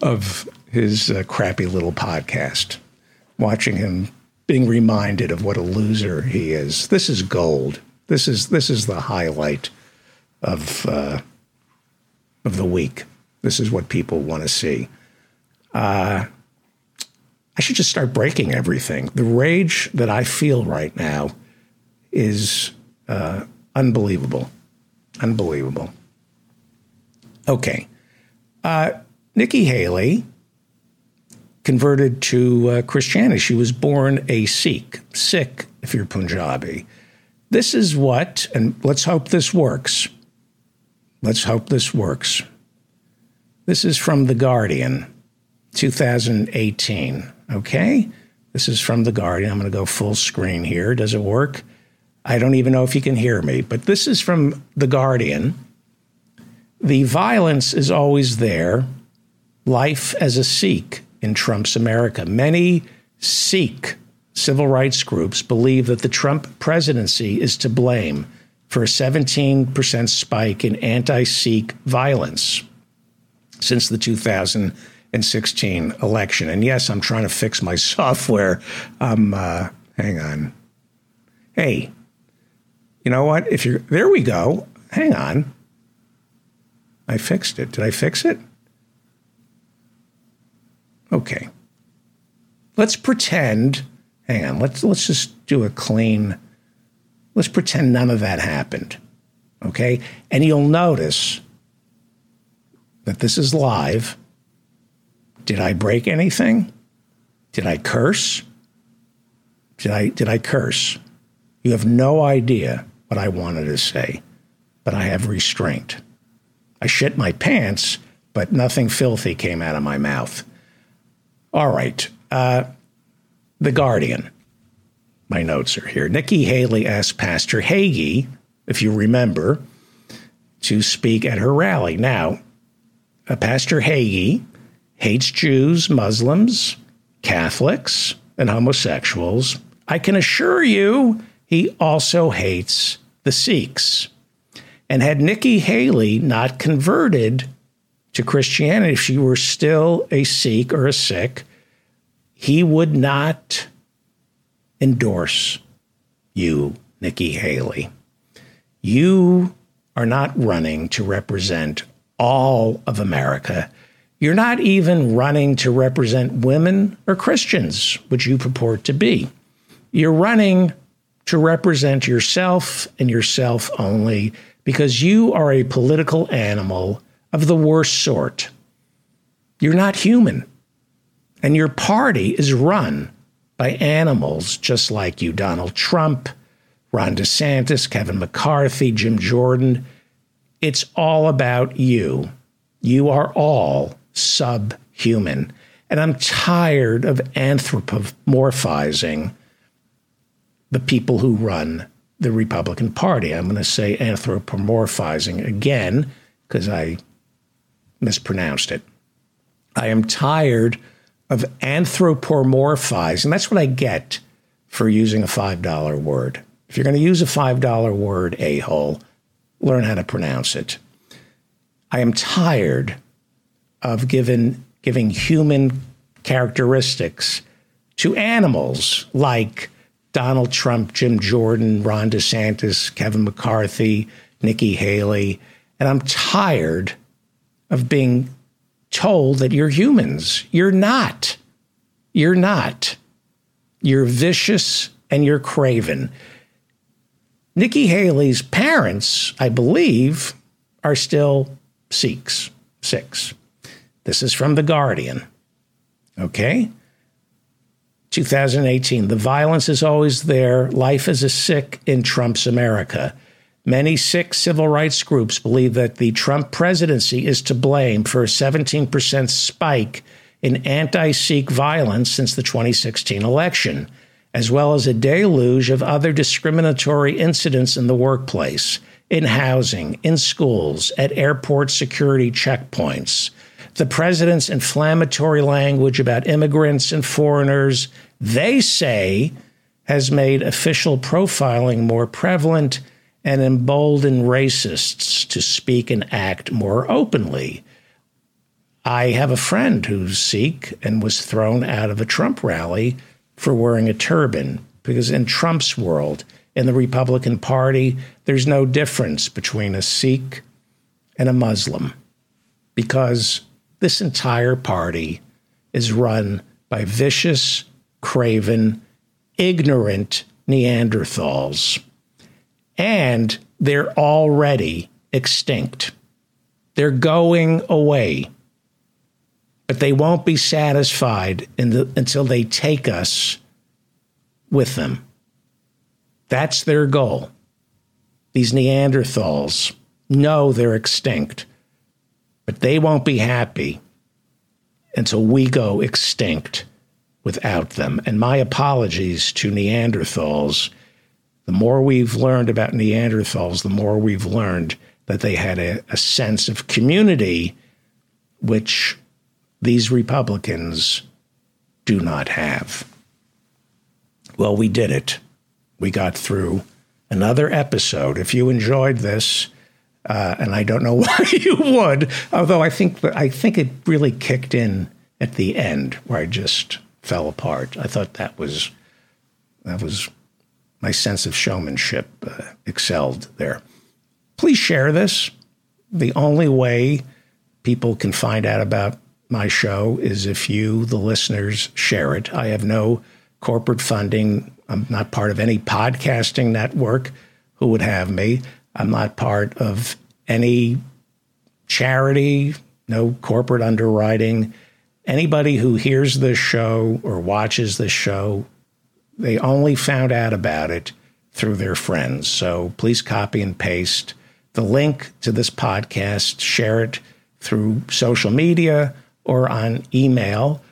of his uh, crappy little podcast. Watching him being reminded of what a loser he is. This is gold. This is this is the highlight of uh, of the week. This is what people want to see. Uh, I should just start breaking everything. The rage that I feel right now is uh, unbelievable. Unbelievable. Okay. Uh, Nikki Haley converted to uh, Christianity. She was born a Sikh, Sikh if you're Punjabi. This is what, and let's hope this works. Let's hope this works. This is from The Guardian, 2018. Okay? This is from The Guardian. I'm going to go full screen here. Does it work? I don't even know if you can hear me, but this is from The Guardian. The violence is always there. Life as a Sikh in Trump's America. Many Sikh civil rights groups believe that the Trump presidency is to blame for a 17% spike in anti Sikh violence since the 2016 election. And yes, I'm trying to fix my software. Um, uh, hang on. Hey, you know what? If you're there, we go. Hang on. I fixed it. Did I fix it? Okay. Let's pretend. Hang on. Let's let's just do a clean. Let's pretend none of that happened. Okay? And you'll notice that this is live. Did I break anything? Did I curse? Did I did I curse? You have no idea what I wanted to say, but I have restraint. I shit my pants, but nothing filthy came out of my mouth. All right. Uh, the Guardian. My notes are here. Nikki Haley asked Pastor Hagee, if you remember, to speak at her rally. Now, uh, Pastor Hagee hates Jews, Muslims, Catholics, and homosexuals. I can assure you he also hates the Sikhs. And had Nikki Haley not converted to Christianity, if she were still a Sikh or a Sikh, he would not endorse you, Nikki Haley. You are not running to represent all of America. You're not even running to represent women or Christians, which you purport to be. You're running to represent yourself and yourself only because you are a political animal of the worst sort. You're not human. And your party is run by animals just like you Donald Trump, Ron DeSantis, Kevin McCarthy, Jim Jordan. It's all about you. You are all subhuman. And I'm tired of anthropomorphizing the people who run the Republican Party. I'm going to say anthropomorphizing again because I mispronounced it. I am tired of anthropomorphizing. That's what I get for using a $5 word. If you're going to use a $5 word, a hole, learn how to pronounce it. I am tired of giving, giving human characteristics to animals like Donald Trump, Jim Jordan, Ron DeSantis, Kevin McCarthy, Nikki Haley. And I'm tired of being told that you're humans. You're not. You're not. You're vicious and you're craven. Nikki Haley's parents, I believe, are still Sikhs. Six. This is from The Guardian. Okay? 2018. The violence is always there. Life is a Sikh in Trump's America. Many Sikh civil rights groups believe that the Trump presidency is to blame for a 17% spike in anti Sikh violence since the 2016 election, as well as a deluge of other discriminatory incidents in the workplace. in housing, in schools, at airport security checkpoints. The president's inflammatory language about immigrants and foreigners, they say, has made official profiling more prevalent and emboldened racists to speak and act more openly. I have a friend who's Sikh and was thrown out of a Trump rally for wearing a turban because in Trump's world, in the Republican Party, there's no difference between a Sikh and a Muslim because this entire party is run by vicious, craven, ignorant Neanderthals. And they're already extinct. They're going away but they won't be satisfied the, until they take us with them. That's their goal. These Neanderthals know they're extinct, but they won't be happy until we go extinct without them. And my apologies to Neanderthals. The more we've learned about Neanderthals, the more we've learned that they had a, a sense of community, which these Republicans do not have. Well, we did it. We got through another episode. If you enjoyed this, uh, and I don't know why you would, although I think that I think it really kicked in at the end where I just fell apart. I thought that was that was my sense of showmanship uh, excelled there. Please share this. The only way people can find out about my show is if you, the listeners, share it. I have no corporate funding. I'm not part of any podcasting network who would have me. I'm not part of any charity, no corporate underwriting. Anybody who hears this show or watches this show, they only found out about it through their friends. So please copy and paste the link to this podcast, share it through social media or on email.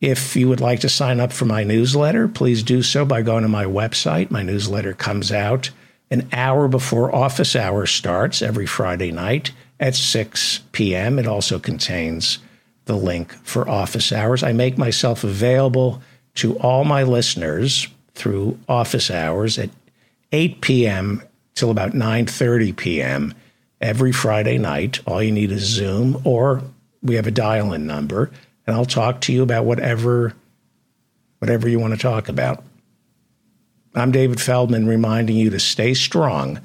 If you would like to sign up for my newsletter, please do so by going to my website. My newsletter comes out an hour before office hours starts every Friday night at 6 p.m. It also contains the link for office hours. I make myself available to all my listeners through office hours at 8 p.m. till about 9:30 p.m. every Friday night. All you need is Zoom or we have a dial in number, and I'll talk to you about whatever whatever you want to talk about. I'm David Feldman reminding you to stay strong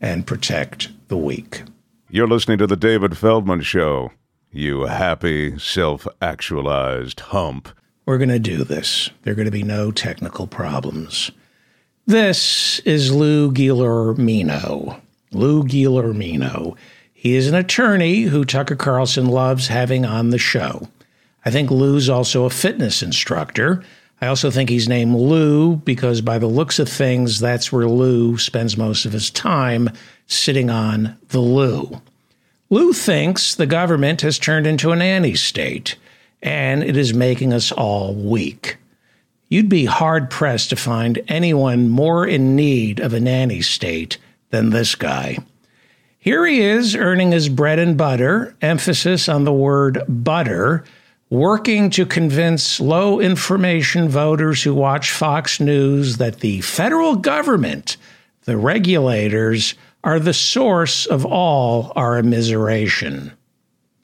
and protect the weak. You're listening to The David Feldman Show, you happy, self actualized hump. We're going to do this. There are going to be no technical problems. This is Lou Guillermino. Lou Guillermino he is an attorney who Tucker Carlson loves having on the show. I think Lou's also a fitness instructor. I also think he's named Lou because, by the looks of things, that's where Lou spends most of his time sitting on the loo. Lou thinks the government has turned into a nanny state and it is making us all weak. You'd be hard pressed to find anyone more in need of a nanny state than this guy. Here he is earning his bread and butter, emphasis on the word butter, working to convince low information voters who watch Fox News that the federal government, the regulators, are the source of all our immiseration.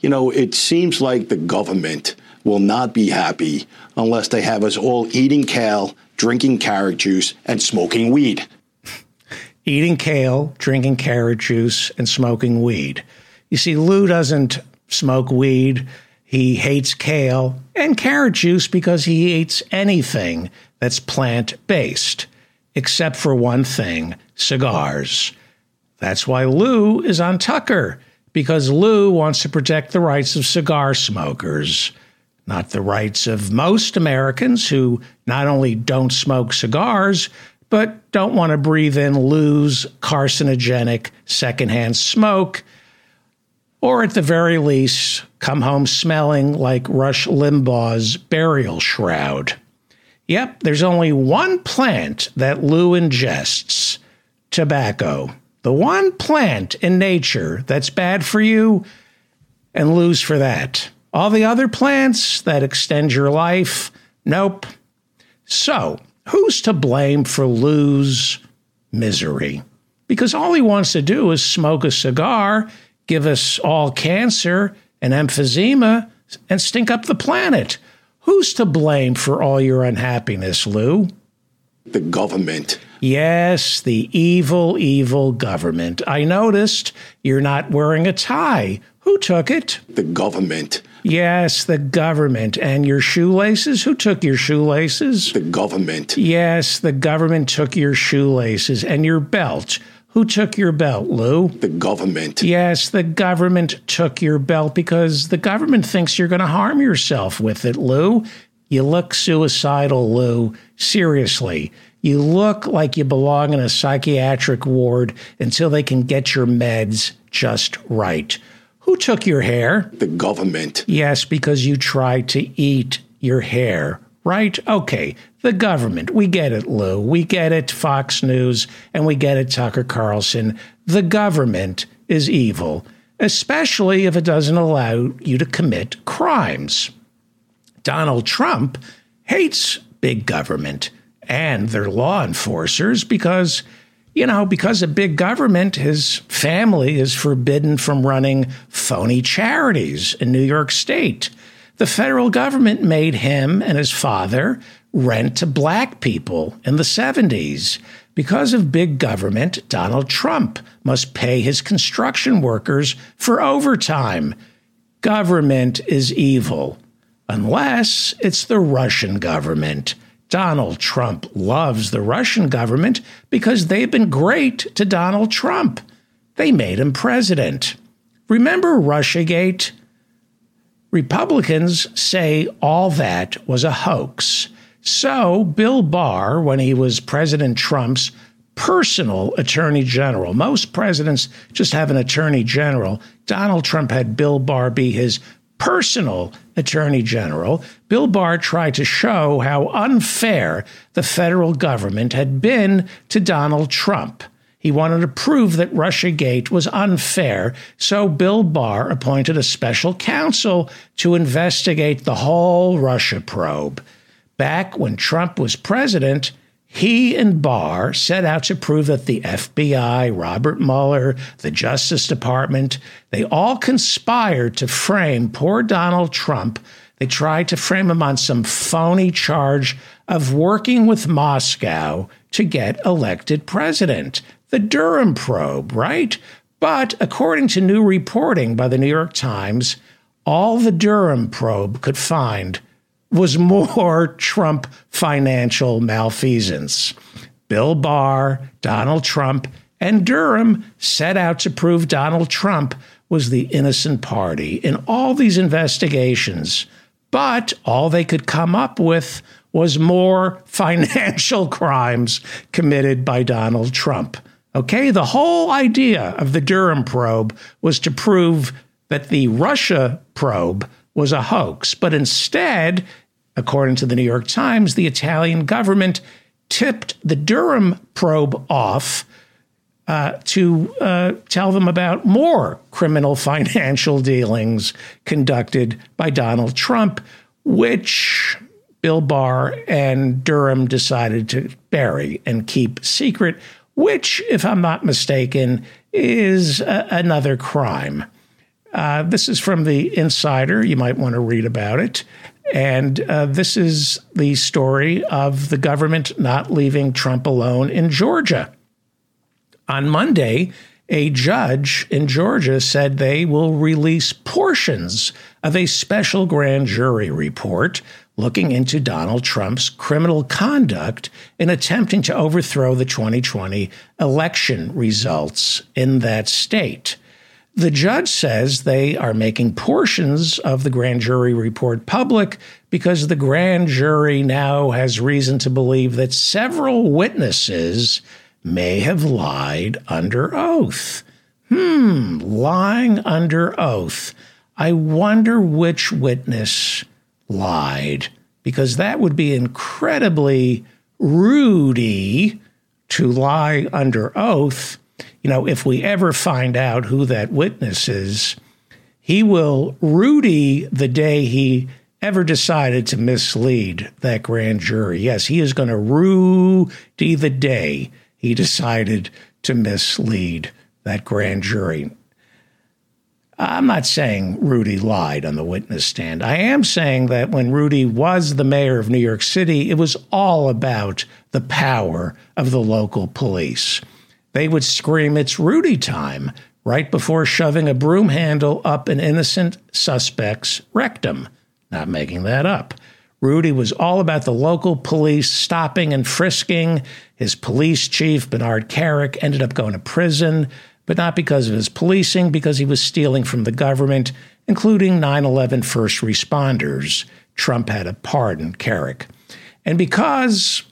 You know, it seems like the government will not be happy unless they have us all eating kale, drinking carrot juice, and smoking weed eating kale, drinking carrot juice, and smoking weed. You see, Lou doesn't smoke weed. He hates kale and carrot juice because he eats anything that's plant based, except for one thing cigars. That's why Lou is on Tucker, because Lou wants to protect the rights of cigar smokers, not the rights of most Americans who not only don't smoke cigars, but don't want to breathe in Lou's carcinogenic secondhand smoke, or at the very least, come home smelling like Rush Limbaugh's burial shroud. Yep, there's only one plant that Lou ingests tobacco. The one plant in nature that's bad for you, and Lou's for that. All the other plants that extend your life, nope. So, who's to blame for Lou's misery? Because all he wants to do is smoke a cigar, give us all cancer and emphysema, and stink up the planet. Who's to blame for all your unhappiness, Lou? The government. Yes, the evil, evil government. I noticed you're not wearing a tie. Who took it? The government. Yes, the government. And your shoelaces? Who took your shoelaces? The government. Yes, the government took your shoelaces. And your belt? Who took your belt, Lou? The government. Yes, the government took your belt because the government thinks you're going to harm yourself with it, Lou. You look suicidal, Lou. Seriously. You look like you belong in a psychiatric ward until they can get your meds just right. Who took your hair? The government. Yes, because you tried to eat your hair right? Okay, the government. We get it, Lou. We get it, Fox News, and we get it, Tucker Carlson. The government is evil, especially if it doesn't allow you to commit crimes. Donald Trump hates big government and their law enforcers because, you know, because of big government, his family is forbidden from running phony charities in New York State the federal government made him and his father rent to black people in the 70s. Because of big government, Donald Trump must pay his construction workers for overtime. Government is evil, unless it's the Russian government. Donald Trump loves the Russian government because they've been great to Donald Trump. They made him president. Remember Russiagate? Republicans say all that was a hoax. So, Bill Barr, when he was President Trump's personal attorney general, most presidents just have an attorney general. Donald Trump had Bill Barr be his personal attorney general. Bill Barr tried to show how unfair the federal government had been to Donald Trump. He wanted to prove that Russiagate was unfair, so Bill Barr appointed a special counsel to investigate the whole Russia probe. Back when Trump was president, he and Barr set out to prove that the FBI, Robert Mueller, the Justice Department, they all conspired to frame poor Donald Trump. They tried to frame him on some phony charge of working with Moscow to get elected president the Durham probe, right? But according to new reporting by the New York Times, all the Durham probe could find was more Trump financial malfeasance. Bill Barr, Donald Trump, and Durham set out to prove Donald Trump was the innocent party in all these investigations. But all they could come up with was more financial crimes committed by Donald Trump. Okay, the whole idea of the Durham probe was to prove that the Russia probe was a hoax, but instead, according to the New York Times, the Italian government tipped the Durham probe off uh, to uh, tell them about more criminal financial dealings conducted by Donald Trump, which Bill Barr and Durham decided to bury and keep secret which, if I'm not mistaken, is a- another crime. Uh, this is from the Insider. You might want to read about it. And uh, this is the story of the government not leaving Trump alone in Georgia. On Monday, a judge in Georgia said they will release portions of a special grand jury report looking into Donald Trump's criminal conduct in attempting to overthrow the 2020 election results in that state. The judge says they are making portions of the grand jury report public because the grand jury now has reason to believe that several witnesses may have lied under oath. Hmm, lying under oath. I wonder which witness lied, because that would be incredibly rudy to lie under oath. You know, if we ever find out who that witness is, he will Rudy the day he ever decided to mislead that grand jury. Yes, he is going to Rudy the day he decided to mislead that grand jury. I'm not saying Rudy lied on the witness stand. I am saying that when Rudy was the mayor of New York City, it was all about the power of the local police. They would scream, It's Rudy time, right before shoving a broom handle up an innocent suspect's rectum. Not making that up. Rudy was all about the local police stopping and frisking. His police chief, Bernard Kerik, ended up going to prison but not because of his policing, because he was stealing from the government, including 9 11 first responders. Trump had to pardon Kerik. And because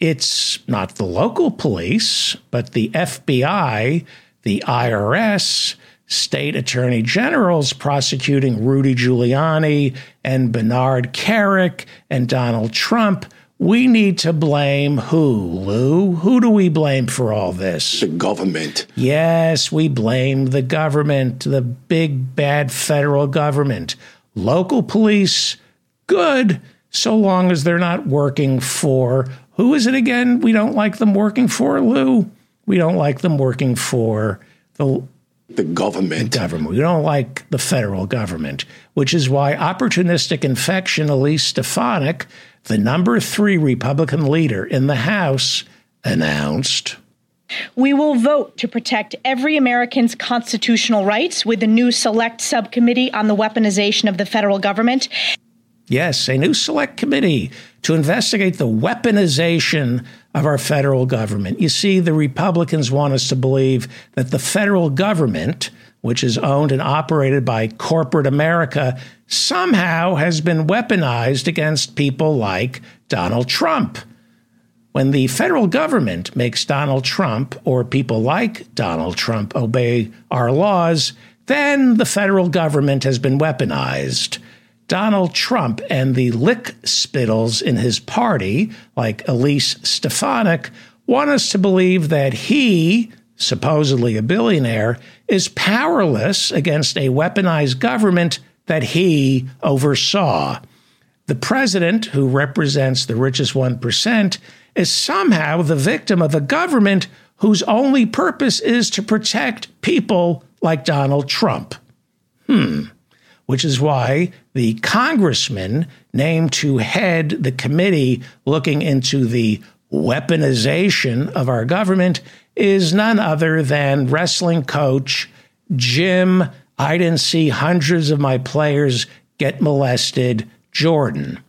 it's not the local police, but the FBI, the IRS, state attorney generals prosecuting Rudy Giuliani and Bernard Kerik and Donald Trump we need to blame who, Lou? Who do we blame for all this? The government. Yes, we blame the government, the big bad federal government. Local police, good, so long as they're not working for who is it again? We don't like them working for, Lou? We don't like them working for the the government. The government. We don't like the federal government, which is why opportunistic infection Elise Stefanik the number three Republican leader in the House announced. We will vote to protect every American's constitutional rights with a new select subcommittee on the weaponization of the federal government. Yes, a new select committee to investigate the weaponization of our federal government. You see, the Republicans want us to believe that the federal government, which is owned and operated by corporate America, somehow has been weaponized against people like Donald Trump. When the federal government makes Donald Trump or people like Donald Trump obey our laws, then the federal government has been weaponized. Donald Trump and the lick spittles in his party, like Elise Stefanik, want us to believe that he, supposedly a billionaire, is powerless against a weaponized government that he oversaw. The president, who represents the richest 1%, is somehow the victim of a government whose only purpose is to protect people like Donald Trump. Hmm. Which is why the congressman named to head the committee looking into the weaponization of our government is none other than wrestling coach Jim I didn't see hundreds of my players get molested. Jordan.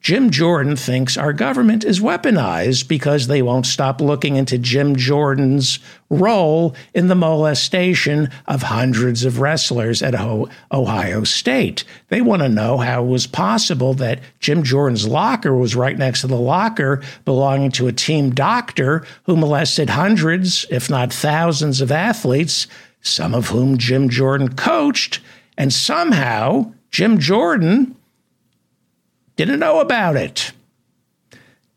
Jim Jordan thinks our government is weaponized because they won't stop looking into Jim Jordan's role in the molestation of hundreds of wrestlers at Ohio State. They want to know how it was possible that Jim Jordan's locker was right next to the locker belonging to a team doctor who molested hundreds, if not thousands, of athletes some of whom Jim Jordan coached, and somehow Jim Jordan didn't know about it.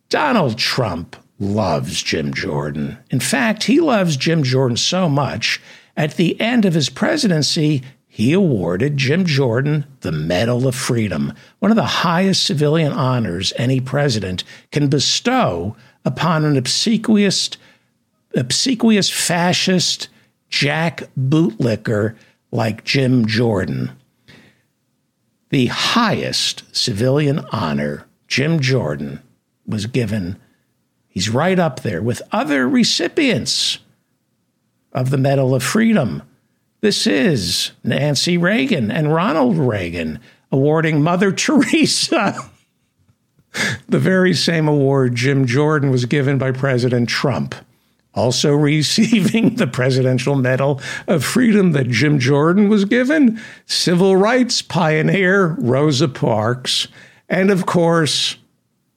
Donald Trump loves Jim Jordan. In fact, he loves Jim Jordan so much, at the end of his presidency, he awarded Jim Jordan the Medal of Freedom, one of the highest civilian honors any president can bestow upon an obsequious, obsequious fascist jack bootlicker like Jim Jordan. The highest civilian honor Jim Jordan was given, he's right up there with other recipients of the Medal of Freedom. This is Nancy Reagan and Ronald Reagan awarding Mother Teresa. The very same award Jim Jordan was given by President Trump also receiving the Presidential Medal of Freedom that Jim Jordan was given, civil rights pioneer Rosa Parks, and of course,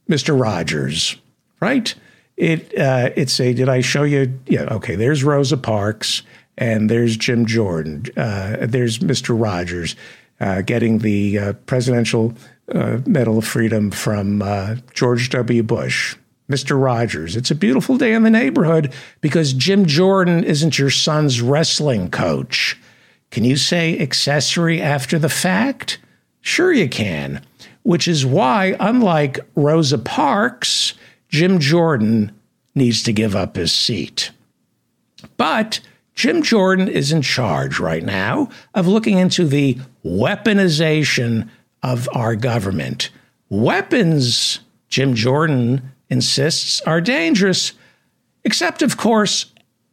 Mr. Rogers, right? It uh, it's a did I show you? Yeah, okay. There's Rosa Parks and there's Jim Jordan. Uh, there's Mr. Rogers uh, getting the uh, Presidential uh, Medal of Freedom from uh, George W. Bush. Mr. Rogers. It's a beautiful day in the neighborhood because Jim Jordan isn't your son's wrestling coach. Can you say accessory after the fact? Sure, you can, which is why, unlike Rosa Parks, Jim Jordan needs to give up his seat. But Jim Jordan is in charge right now of looking into the weaponization of our government. Weapons, Jim Jordan insists, are dangerous, except, of course,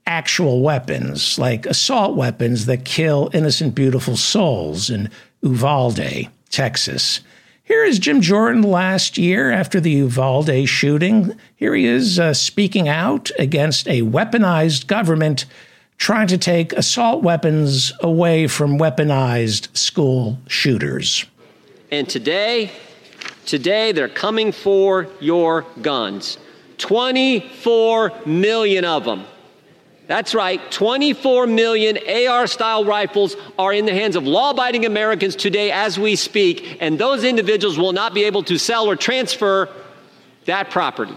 actual weapons, like assault weapons that kill innocent, beautiful souls in Uvalde, Texas. Here is Jim Jordan last year after the Uvalde shooting. Here he is uh, speaking out against a weaponized government trying to take assault weapons away from weaponized school shooters. And today, today they're coming for your guns. 24 million of them. That's right, 24 million AR style rifles are in the hands of law abiding Americans today as we speak, and those individuals will not be able to sell or transfer that property.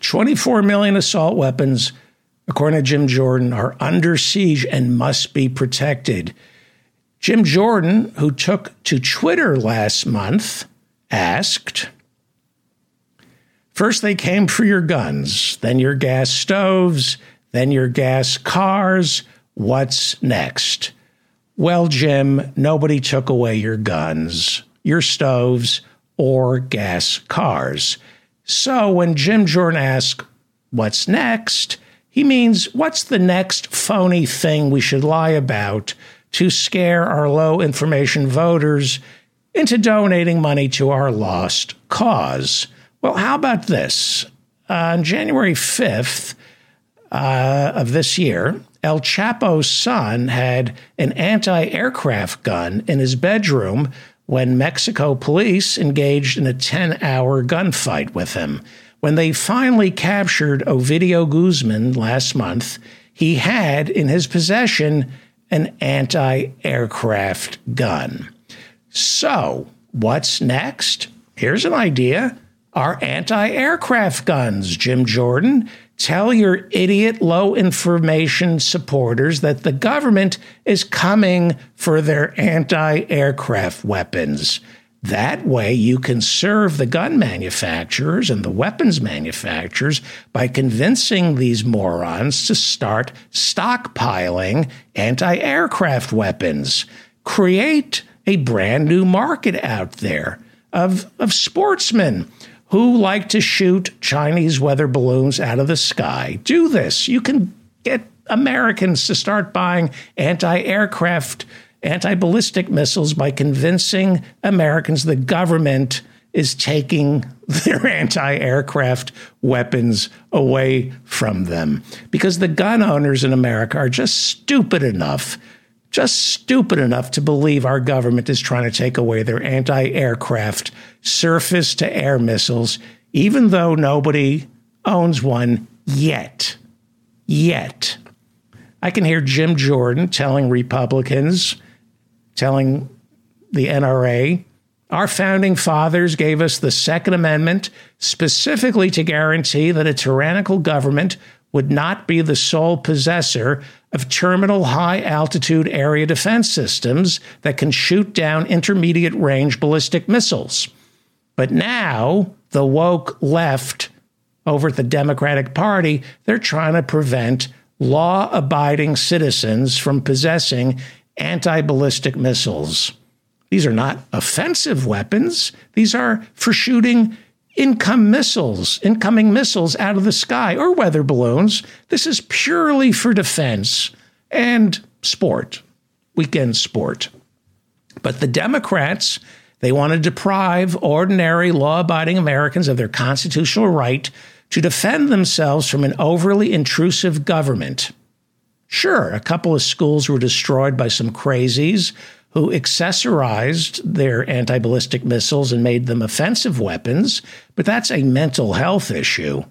24 million assault weapons, according to Jim Jordan, are under siege and must be protected. Jim Jordan, who took to Twitter last month, asked First, they came for your guns, then your gas stoves then your gas cars. What's next? Well, Jim, nobody took away your guns, your stoves, or gas cars. So when Jim Jordan asks, What's next? he means, What's the next phony thing we should lie about to scare our low information voters into donating money to our lost cause? Well, how about this? On January 5th, uh, of this year, El Chapo's son had an anti aircraft gun in his bedroom when Mexico police engaged in a 10 hour gunfight with him. When they finally captured Ovidio Guzman last month, he had in his possession an anti aircraft gun. So, what's next? Here's an idea. Our anti aircraft guns, Jim Jordan. Tell your idiot low information supporters that the government is coming for their anti aircraft weapons. That way, you can serve the gun manufacturers and the weapons manufacturers by convincing these morons to start stockpiling anti aircraft weapons. Create a brand new market out there of, of sportsmen who like to shoot Chinese weather balloons out of the sky. Do this. You can get Americans to start buying anti aircraft, anti ballistic missiles by convincing Americans the government is taking their anti aircraft weapons away from them. Because the gun owners in America are just stupid enough just stupid enough to believe our government is trying to take away their anti aircraft surface to air missiles, even though nobody owns one yet. Yet. I can hear Jim Jordan telling Republicans, telling the NRA, our founding fathers gave us the Second Amendment specifically to guarantee that a tyrannical government would not be the sole possessor of terminal high altitude area defense systems that can shoot down intermediate range ballistic missiles. But now, the woke left over at the Democratic Party, they're trying to prevent law abiding citizens from possessing anti ballistic missiles. These are not offensive weapons, these are for shooting income missiles, incoming missiles out of the sky or weather balloons. This is purely for defense and sport, weekend sport. But the Democrats, they want to deprive ordinary law abiding Americans of their constitutional right to defend themselves from an overly intrusive government. Sure, a couple of schools were destroyed by some crazies who accessorized their anti ballistic missiles and made them offensive weapons, but that's a mental health issue.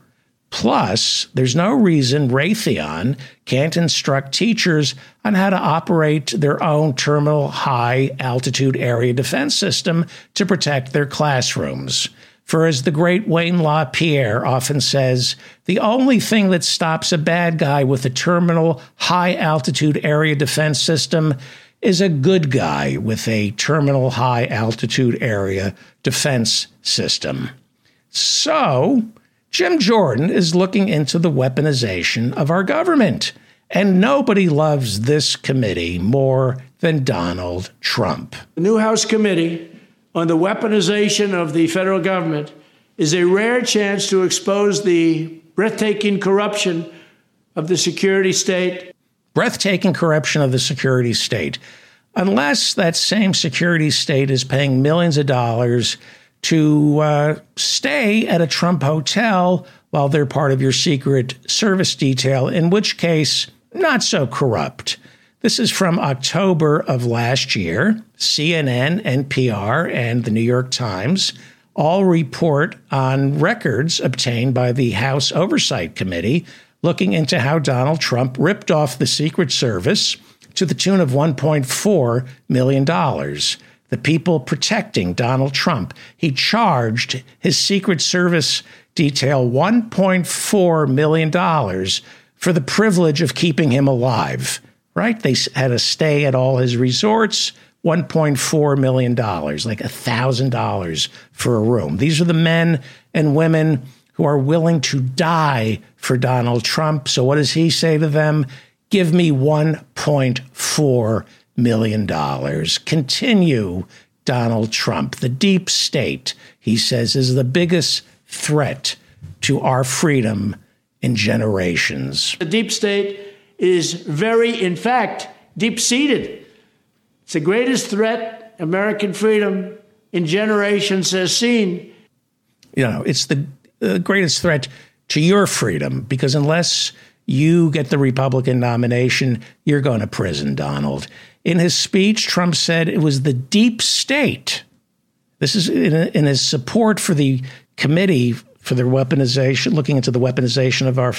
Plus, there's no reason Raytheon can't instruct teachers on how to operate their own terminal high altitude area defense system to protect their classrooms. For as the great Wayne LaPierre often says, the only thing that stops a bad guy with a terminal high altitude area defense system is a good guy with a terminal high altitude area defense system. So, Jim Jordan is looking into the weaponization of our government. And nobody loves this committee more than Donald Trump. The new House committee on the weaponization of the federal government is a rare chance to expose the breathtaking corruption of the security state. Breathtaking corruption of the security state. Unless that same security state is paying millions of dollars to uh, stay at a Trump hotel while they're part of your secret service detail, in which case, not so corrupt. This is from October of last year. CNN, NPR, and the New York Times all report on records obtained by the House Oversight Committee looking into how Donald Trump ripped off the Secret Service to the tune of $1.4 million. The people protecting Donald Trump. He charged his Secret Service detail $1.4 million for the privilege of keeping him alive, right? They had a stay at all his resorts, $1.4 million, like $1,000 for a room. These are the men and women who are willing to die for Donald Trump. So, what does he say to them? Give me $1.4 million. Continue, Donald Trump. The deep state, he says, is the biggest threat to our freedom in generations. The deep state is very, in fact, deep seated. It's the greatest threat American freedom in generations has seen. You know, it's the uh, greatest threat to your freedom because unless you get the Republican nomination, you're going to prison, Donald. In his speech, Trump said it was the deep state. This is in, in his support for the committee for the weaponization, looking into the weaponization of our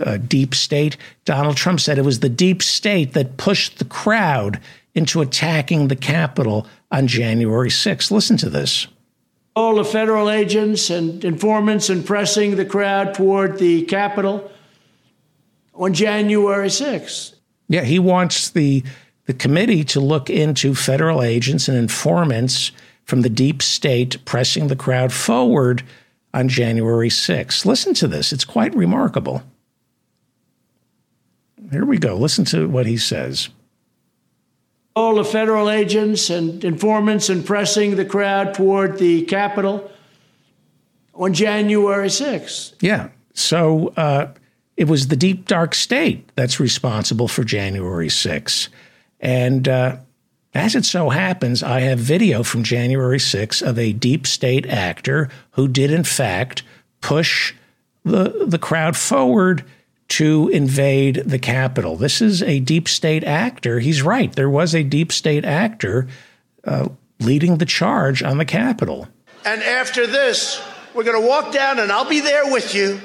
uh, deep state. Donald Trump said it was the deep state that pushed the crowd into attacking the Capitol on January 6th. Listen to this. All the federal agents and informants and pressing the crowd toward the Capitol on January 6th. Yeah, he wants the the committee to look into federal agents and informants from the deep state pressing the crowd forward on January 6th. Listen to this, it's quite remarkable. Here we go. Listen to what he says. All the federal agents and informants and pressing the crowd toward the Capitol on January 6th. Yeah. So uh, it was the deep, dark state that's responsible for January 6th. And uh, as it so happens, I have video from January 6th of a deep state actor who did, in fact, push the, the crowd forward to invade the Capitol. This is a deep state actor. He's right. There was a deep state actor uh, leading the charge on the Capitol. And after this, we're going to walk down and I'll be there with you.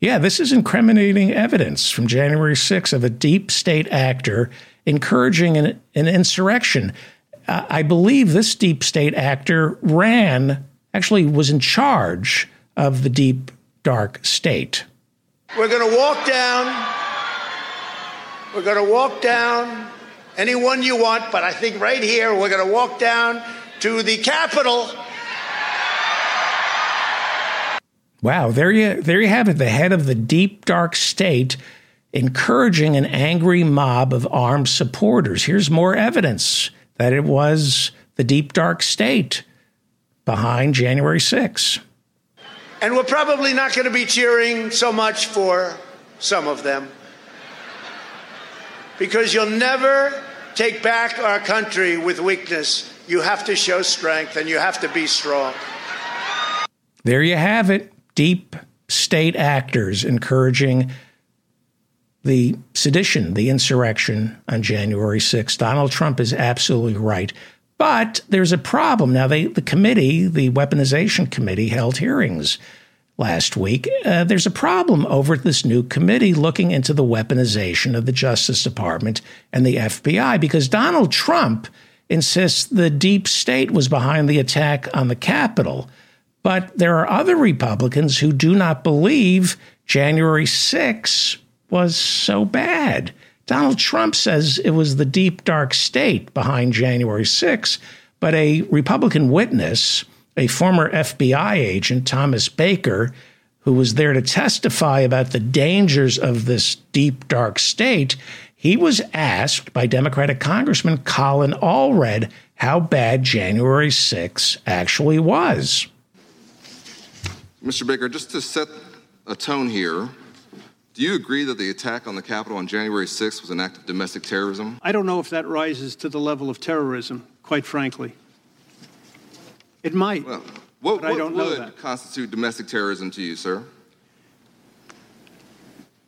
Yeah, this is incriminating evidence from January 6th of a deep state actor encouraging an, an insurrection. Uh, I believe this deep state actor ran, actually was in charge of the deep, dark state. We're going to walk down. We're going to walk down anyone you want, but I think right here we're going to walk down to the Capitol. Wow, there you there you have it. The head of the deep dark state encouraging an angry mob of armed supporters. Here's more evidence that it was the deep, dark state behind January 6. And we're probably not going to be cheering so much for some of them because you'll never take back our country with weakness. You have to show strength and you have to be strong. There you have it. Deep state actors encouraging the sedition, the insurrection on January 6th. Donald Trump is absolutely right. But there's a problem. Now, they, the committee, the weaponization committee, held hearings last week. Uh, there's a problem over this new committee looking into the weaponization of the Justice Department and the FBI because Donald Trump insists the deep state was behind the attack on the Capitol. But there are other Republicans who do not believe January 6 was so bad. Donald Trump says it was the deep, dark state behind January 6, but a Republican witness, a former FBI agent, Thomas Baker, who was there to testify about the dangers of this deep, dark state, he was asked by Democratic Congressman Colin Allred how bad January 6 actually was. Mr. Baker, just to set a tone here, do you agree that the attack on the Capitol on January 6th was an act of domestic terrorism? I don't know if that rises to the level of terrorism, quite frankly. It might. Well, what, but I don't know would constitute domestic terrorism to you, sir?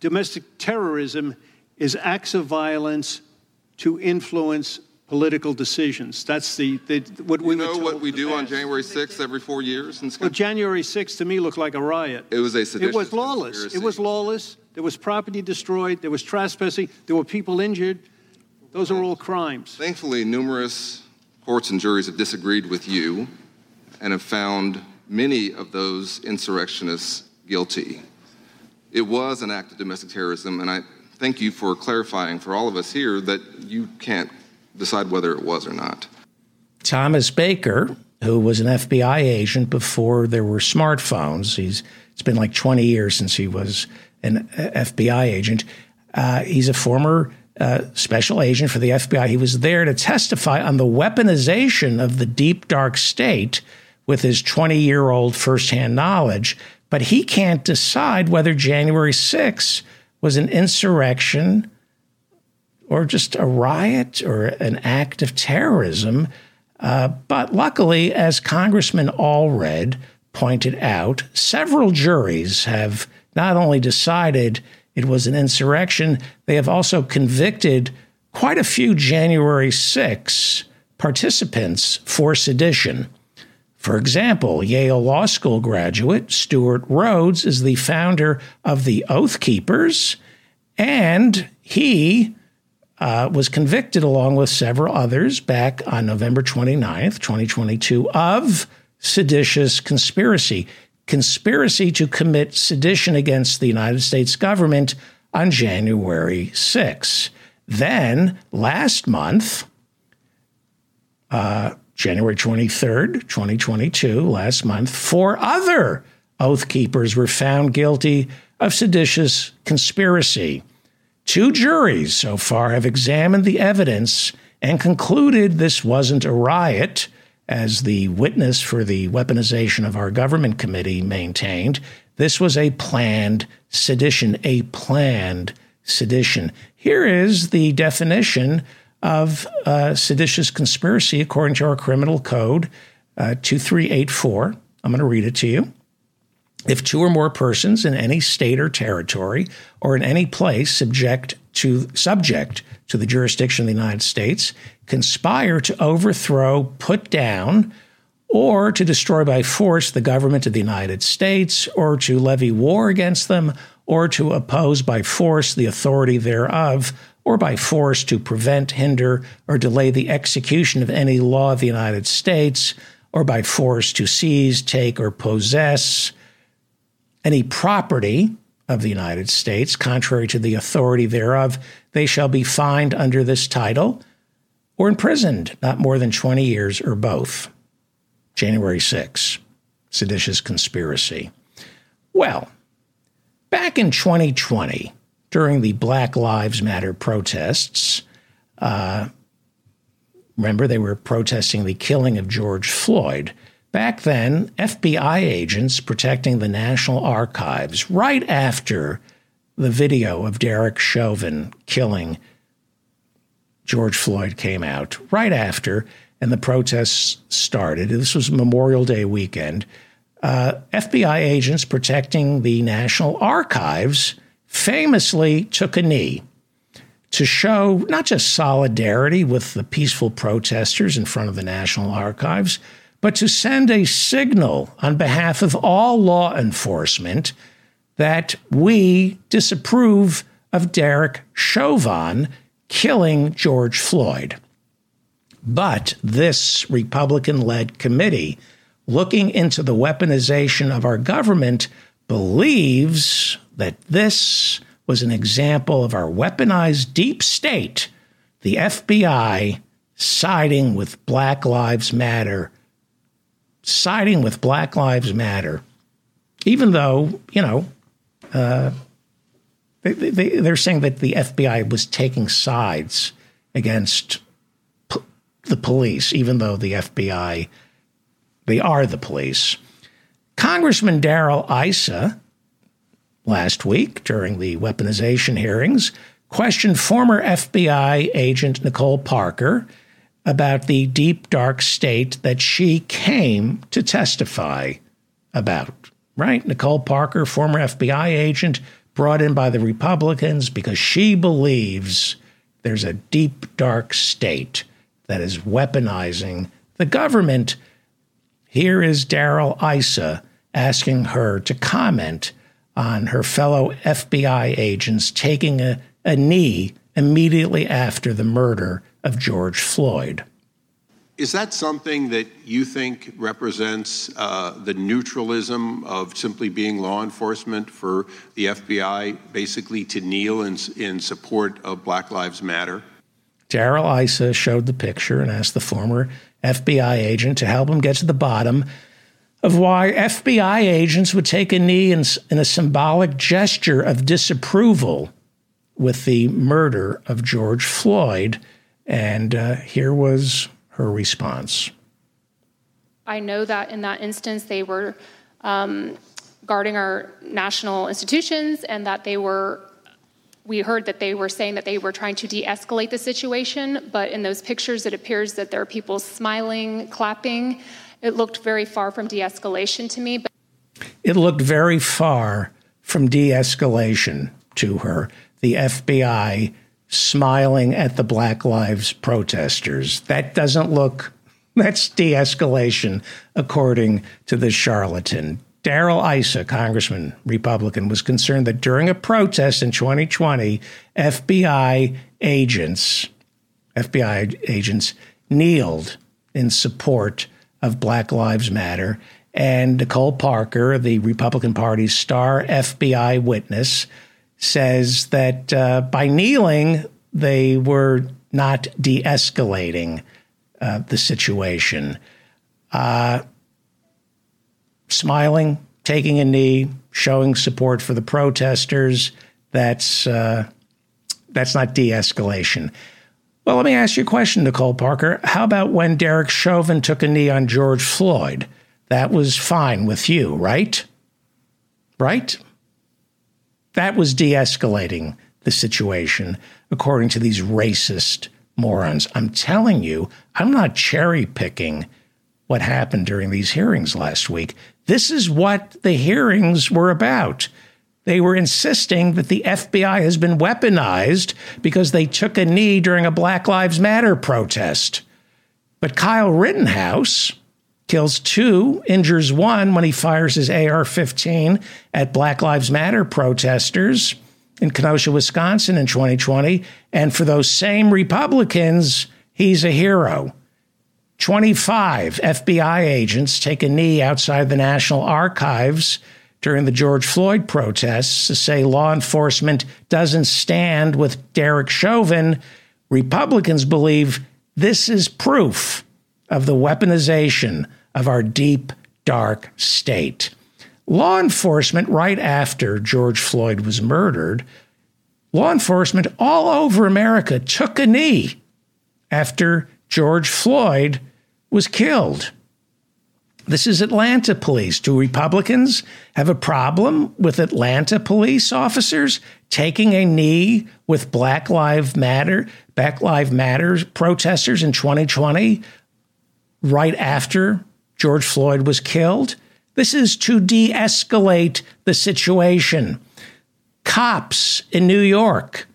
Domestic terrorism is acts of violence to influence political decisions. That's the, the what we You know what we do on. January 6th every four years? in Well. January 6th to me looked like a riot. It was a It was lawless. It was lawless. There was property destroyed. There was trespassing. There were people injured. Those are all crimes. Thankfully, numerous courts and juries have disagreed with you and have found many of those insurrectionists guilty. It was an act of domestic terrorism, and I thank you for clarifying for all of us here that you can't decide whether it was or not. Thomas Baker, who was an FBI agent before there were smartphones. He's it's been like 20 years since he was an uh, FBI agent. Uh, he's a former uh, special agent for the FBI. He was there to testify on the weaponization of the deep dark state with his 20 year old firsthand knowledge. But he can't decide whether January 6 was an insurrection or just a riot or an act of terrorism. Uh, but luckily, as Congressman Allred pointed out, several juries have not only decided it was an insurrection, they have also convicted quite a few January 6 participants for sedition. For example, Yale Law School graduate Stewart Rhodes is the founder of the Oath Keepers, and he uh, was convicted along with several others back on November 29th, 2022, of seditious conspiracy, conspiracy to commit sedition against the United States government on January 6. Then last month, uh, January 23rd, 2022, last month, four other Oath Keepers were found guilty of seditious conspiracy. Two juries so far have examined the evidence and concluded this wasn't a riot, as the witness for the weaponization of our government committee maintained. This was a planned sedition, a planned sedition. Here is the definition of uh, seditious conspiracy according to our criminal code uh, 2384. I'm going to read it to you. If two or more persons in any state or territory or in any place subject to subject to the jurisdiction of the United States conspire to overthrow, put down, or to destroy by force the government of the United States, or to levy war against them, or to oppose by force the authority thereof, or by force to prevent, hinder, or delay the execution of any law of the United States, or by force to seize, take, or possess any property of the United States, contrary to the authority thereof, they shall be fined under this title or imprisoned not more than 20 years or both. January 6, seditious conspiracy. Well, back in 2020, during the Black Lives Matter protests, uh, remember they were protesting the killing of George Floyd. Back then, FBI agents protecting the National Archives, right after the video of Derek Chauvin killing George Floyd came out, right after, and the protests started. This was Memorial Day weekend. Uh, FBI agents protecting the National Archives famously took a knee to show not just solidarity with the peaceful protesters in front of the National Archives, but to send a signal on behalf of all law enforcement that we disapprove of Derek Chauvin killing George Floyd. But this Republican led committee looking into the weaponization of our government believes that this was an example of our weaponized deep state, the FBI siding with Black Lives Matter, siding with Black Lives Matter, even though, you know, uh, they, they, they're saying that the FBI was taking sides against p- the police, even though the FBI, they are the police. Congressman Darrell Issa, last week during the weaponization hearings, questioned former FBI agent Nicole Parker about the deep, dark state that she came to testify about. Right? Nicole Parker, former FBI agent, brought in by the Republicans because she believes there's a deep, dark state that is weaponizing the government. Here is Darrell Issa asking her to comment on her fellow FBI agents taking a, a knee immediately after the murder of George Floyd. Is that something that you think represents uh, the neutralism of simply being law enforcement for the FBI basically to kneel in, in support of Black Lives Matter? Darrell Issa showed the picture and asked the former FBI agent to help him get to the bottom of why FBI agents would take a knee in, in a symbolic gesture of disapproval with the murder of George Floyd. And uh, here was her response. I know that in that instance they were um, guarding our national institutions and that they were. We heard that they were saying that they were trying to de escalate the situation, but in those pictures, it appears that there are people smiling, clapping. It looked very far from de escalation to me. But- it looked very far from de escalation to her. The FBI smiling at the Black Lives protesters. That doesn't look, that's de escalation, according to the charlatan. Darrell Issa, Congressman, Republican, was concerned that during a protest in 2020, FBI agents, FBI agents kneeled in support of Black Lives Matter. And Nicole Parker, the Republican Party's star FBI witness, says that uh, by kneeling, they were not de escalating uh, the situation. Uh, smiling, taking a knee, showing support for the protesters, that's, uh, that's not de escalation. Well, let me ask you a question, Nicole Parker. How about when Derek Chauvin took a knee on George Floyd? That was fine with you, right? Right? That was de escalating the situation, according to these racist morons. I'm telling you, I'm not cherry picking what happened during these hearings last week. This is what the hearings were about. They were insisting that the FBI has been weaponized because they took a knee during a Black Lives Matter protest. But Kyle Rittenhouse, kills two, injures one when he fires his AR 15 at Black Lives Matter protesters in Kenosha, Wisconsin in 2020. And for those same Republicans, he's a hero. 25 FBI agents take a knee outside the National Archives during the George Floyd protests to say law enforcement doesn't stand with Derek Chauvin. Republicans believe this is proof of the weaponization of our deep, dark state. Law enforcement, right after George Floyd was murdered, law enforcement all over America took a knee after George Floyd was killed. This is Atlanta police. Do Republicans have a problem with Atlanta police officers taking a knee with Black Lives Matter, Black Lives Matter protesters in 2020 right after George Floyd was killed. This is to de escalate the situation. Cops in New York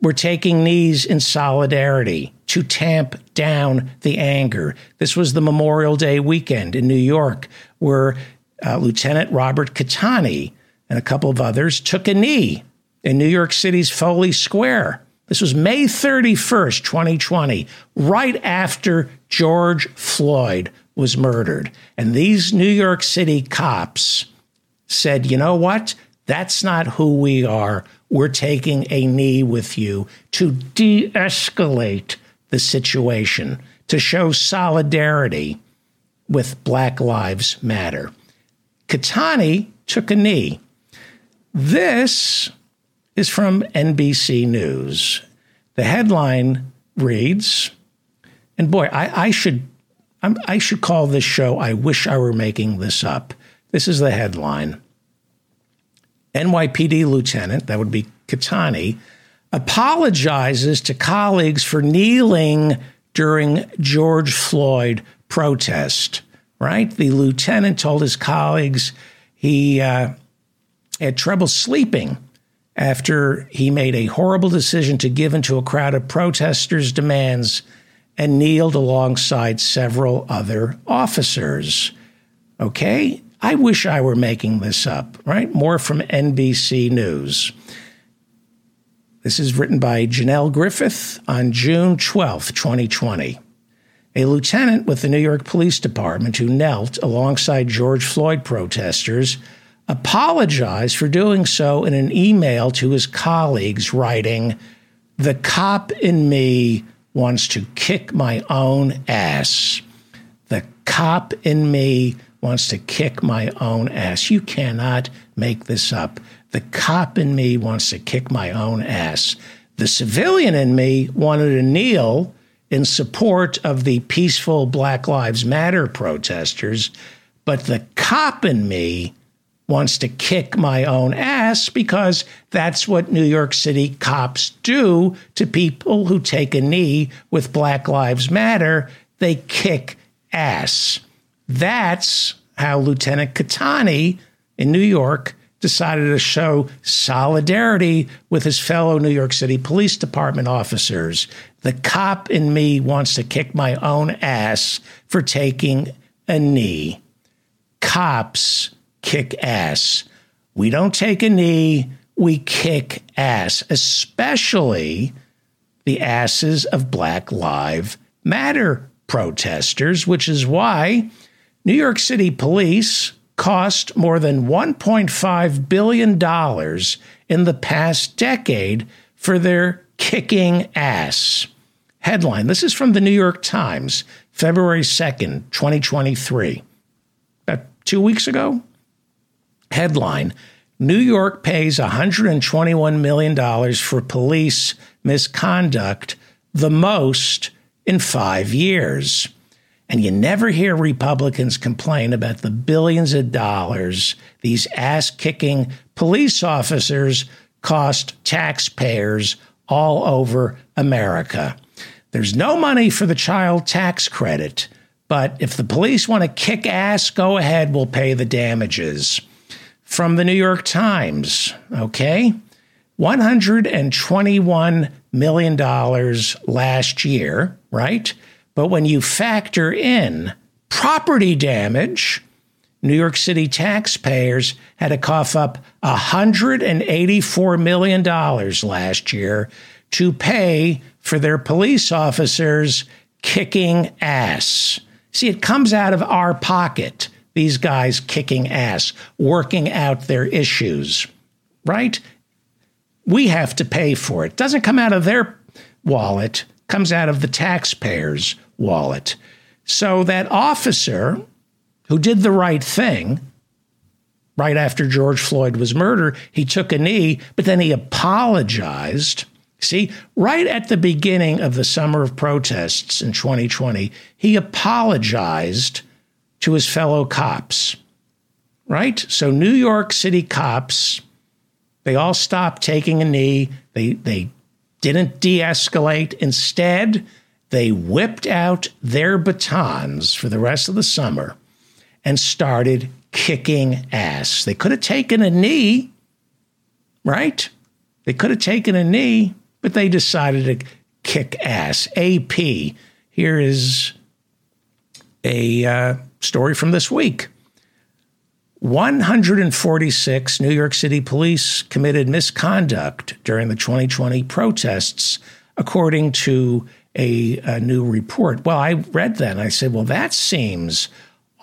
were taking knees in solidarity to tamp down the anger. This was the Memorial Day weekend in New York, where uh, Lieutenant Robert Cattani and a couple of others took a knee in New York City's Foley Square. This was May 31st, 2020, right after George Floyd was murdered. And these New York City cops said, you know what? That's not who we are. We're taking a knee with you to de escalate the situation, to show solidarity with Black Lives Matter. Cattani took a knee. This is from NBC News. The headline reads, and boy, I, I should I'm, I should call this show I Wish I Were Making This Up. This is the headline. NYPD lieutenant, that would be Cattani, apologizes to colleagues for kneeling during George Floyd protest, right? The lieutenant told his colleagues he uh, had trouble sleeping after he made a horrible decision to give in to a crowd of protesters' demands and kneeled alongside several other officers. Okay? I wish I were making this up, right? More from NBC News. This is written by Janelle Griffith on June 12, 2020. A lieutenant with the New York Police Department who knelt alongside George Floyd protesters apologized for doing so in an email to his colleagues, writing, The cop in me wants to kick my own ass. The cop in me wants to kick my own ass. You cannot make this up. The cop in me wants to kick my own ass. The civilian in me wanted to kneel in support of the peaceful Black Lives Matter protesters, but the cop in me wants to kick my own ass because that's what New York City cops do to people who take a knee with Black Lives Matter. They kick ass. That's how Lieutenant Cattani in New York decided to show solidarity with his fellow New York City Police Department officers. The cop in me wants to kick my own ass for taking a knee. Cops kick ass. We don't take a knee, we kick ass, especially the asses of Black Lives Matter protesters, which is why New York City police cost more than $1.5 billion in the past decade for their kicking ass. Headline This is from the New York Times, February 2nd, 2023. About two weeks ago, Headline New York pays $121 million for police misconduct, the most in five years. And you never hear Republicans complain about the billions of dollars these ass kicking police officers cost taxpayers all over America. There's no money for the child tax credit, but if the police want to kick ass, go ahead, we'll pay the damages from the New York Times, okay? $121 million last year, right? But when you factor in property damage, New York City taxpayers had to cough up $184 million last year to pay for their police officers kicking ass. See, it comes out of our pocket these guys kicking ass, working out their issues, right? We have to pay for it. Doesn't come out of their wallet, comes out of the taxpayer's wallet. So that officer who did the right thing right after George Floyd was murdered, he took a knee, but then he apologized. See, right at the beginning of the summer of protests in 2020, he apologized to his fellow cops, right? So New York City cops, they all stopped taking a knee. They, they didn't de escalate. Instead, they whipped out their batons for the rest of the summer and started kicking ass. They could have taken a knee, right? They could have taken a knee, but they decided to kick ass. AP, here is a uh, story from this week. 146 New York City police committed misconduct during the 2020 protests, according to a, a new report. Well, I read that and I said, well, that seems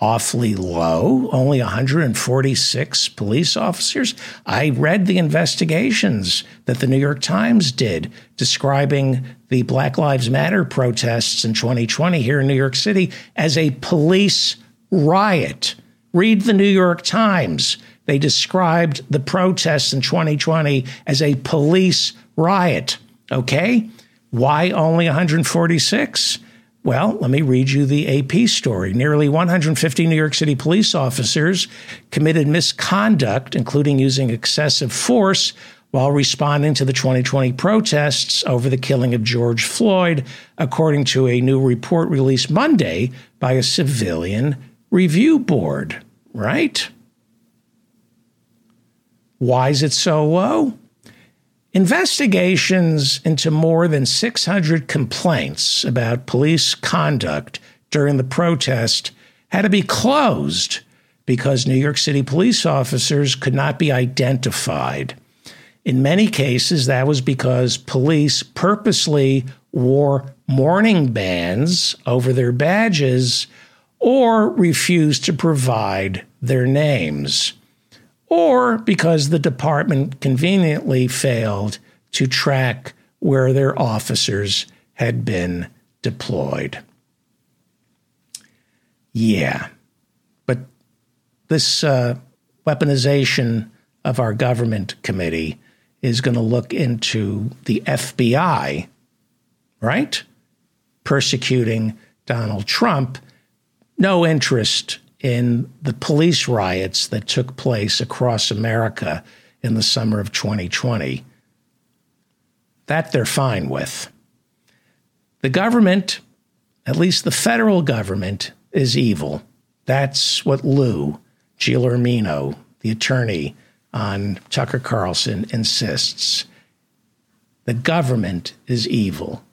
awfully low, only 146 police officers. I read the investigations that the New York Times did describing the Black Lives Matter protests in 2020 here in New York City as a police riot. Read the New York Times. They described the protests in 2020 as a police riot. Okay? Why only 146? Well, let me read you the AP story. Nearly 150 New York City police officers committed misconduct, including using excessive force while responding to the 2020 protests over the killing of George Floyd, according to a new report released Monday by a civilian review board, right? Why is it so low? Investigations into more than 600 complaints about police conduct during the protest had to be closed because New York City police officers could not be identified. In many cases, that was because police purposely wore mourning bands over their badges or refused to provide their names or because the department conveniently failed to track where their officers had been deployed. Yeah, but this uh, weaponization of our government committee is going to look into the FBI, right? Persecuting Donald Trump. No interest in the police riots that took place across America in the summer of 2020. That they're fine with. The government, at least the federal government, is evil. That's what Lou Giuliano, the attorney on Tucker Carlson, insists. The government is evil.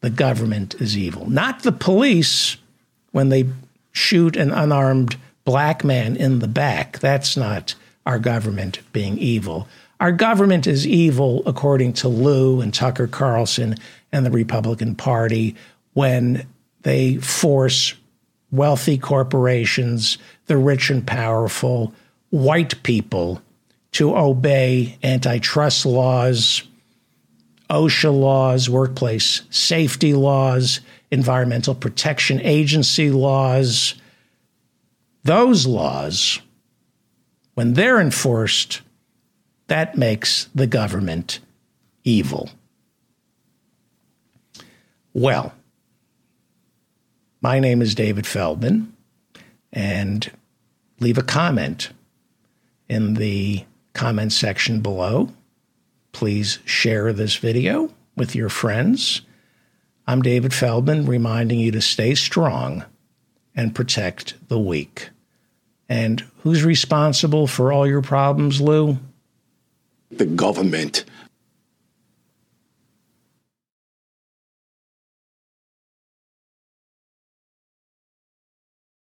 The government is evil. Not the police when they shoot an unarmed black man in the back. That's not our government being evil. Our government is evil, according to Lou and Tucker Carlson and the Republican Party, when they force wealthy corporations, the rich and powerful, white people to obey antitrust laws, OSHA laws, workplace safety laws, Environmental Protection Agency laws. Those laws, when they're enforced, that makes the government evil. Well, my name is David Feldman, and leave a comment in the comment section below. Please share this video with your friends I'm David Feldman, reminding you to stay strong and protect the weak. And who's responsible for all your problems, Lou? The government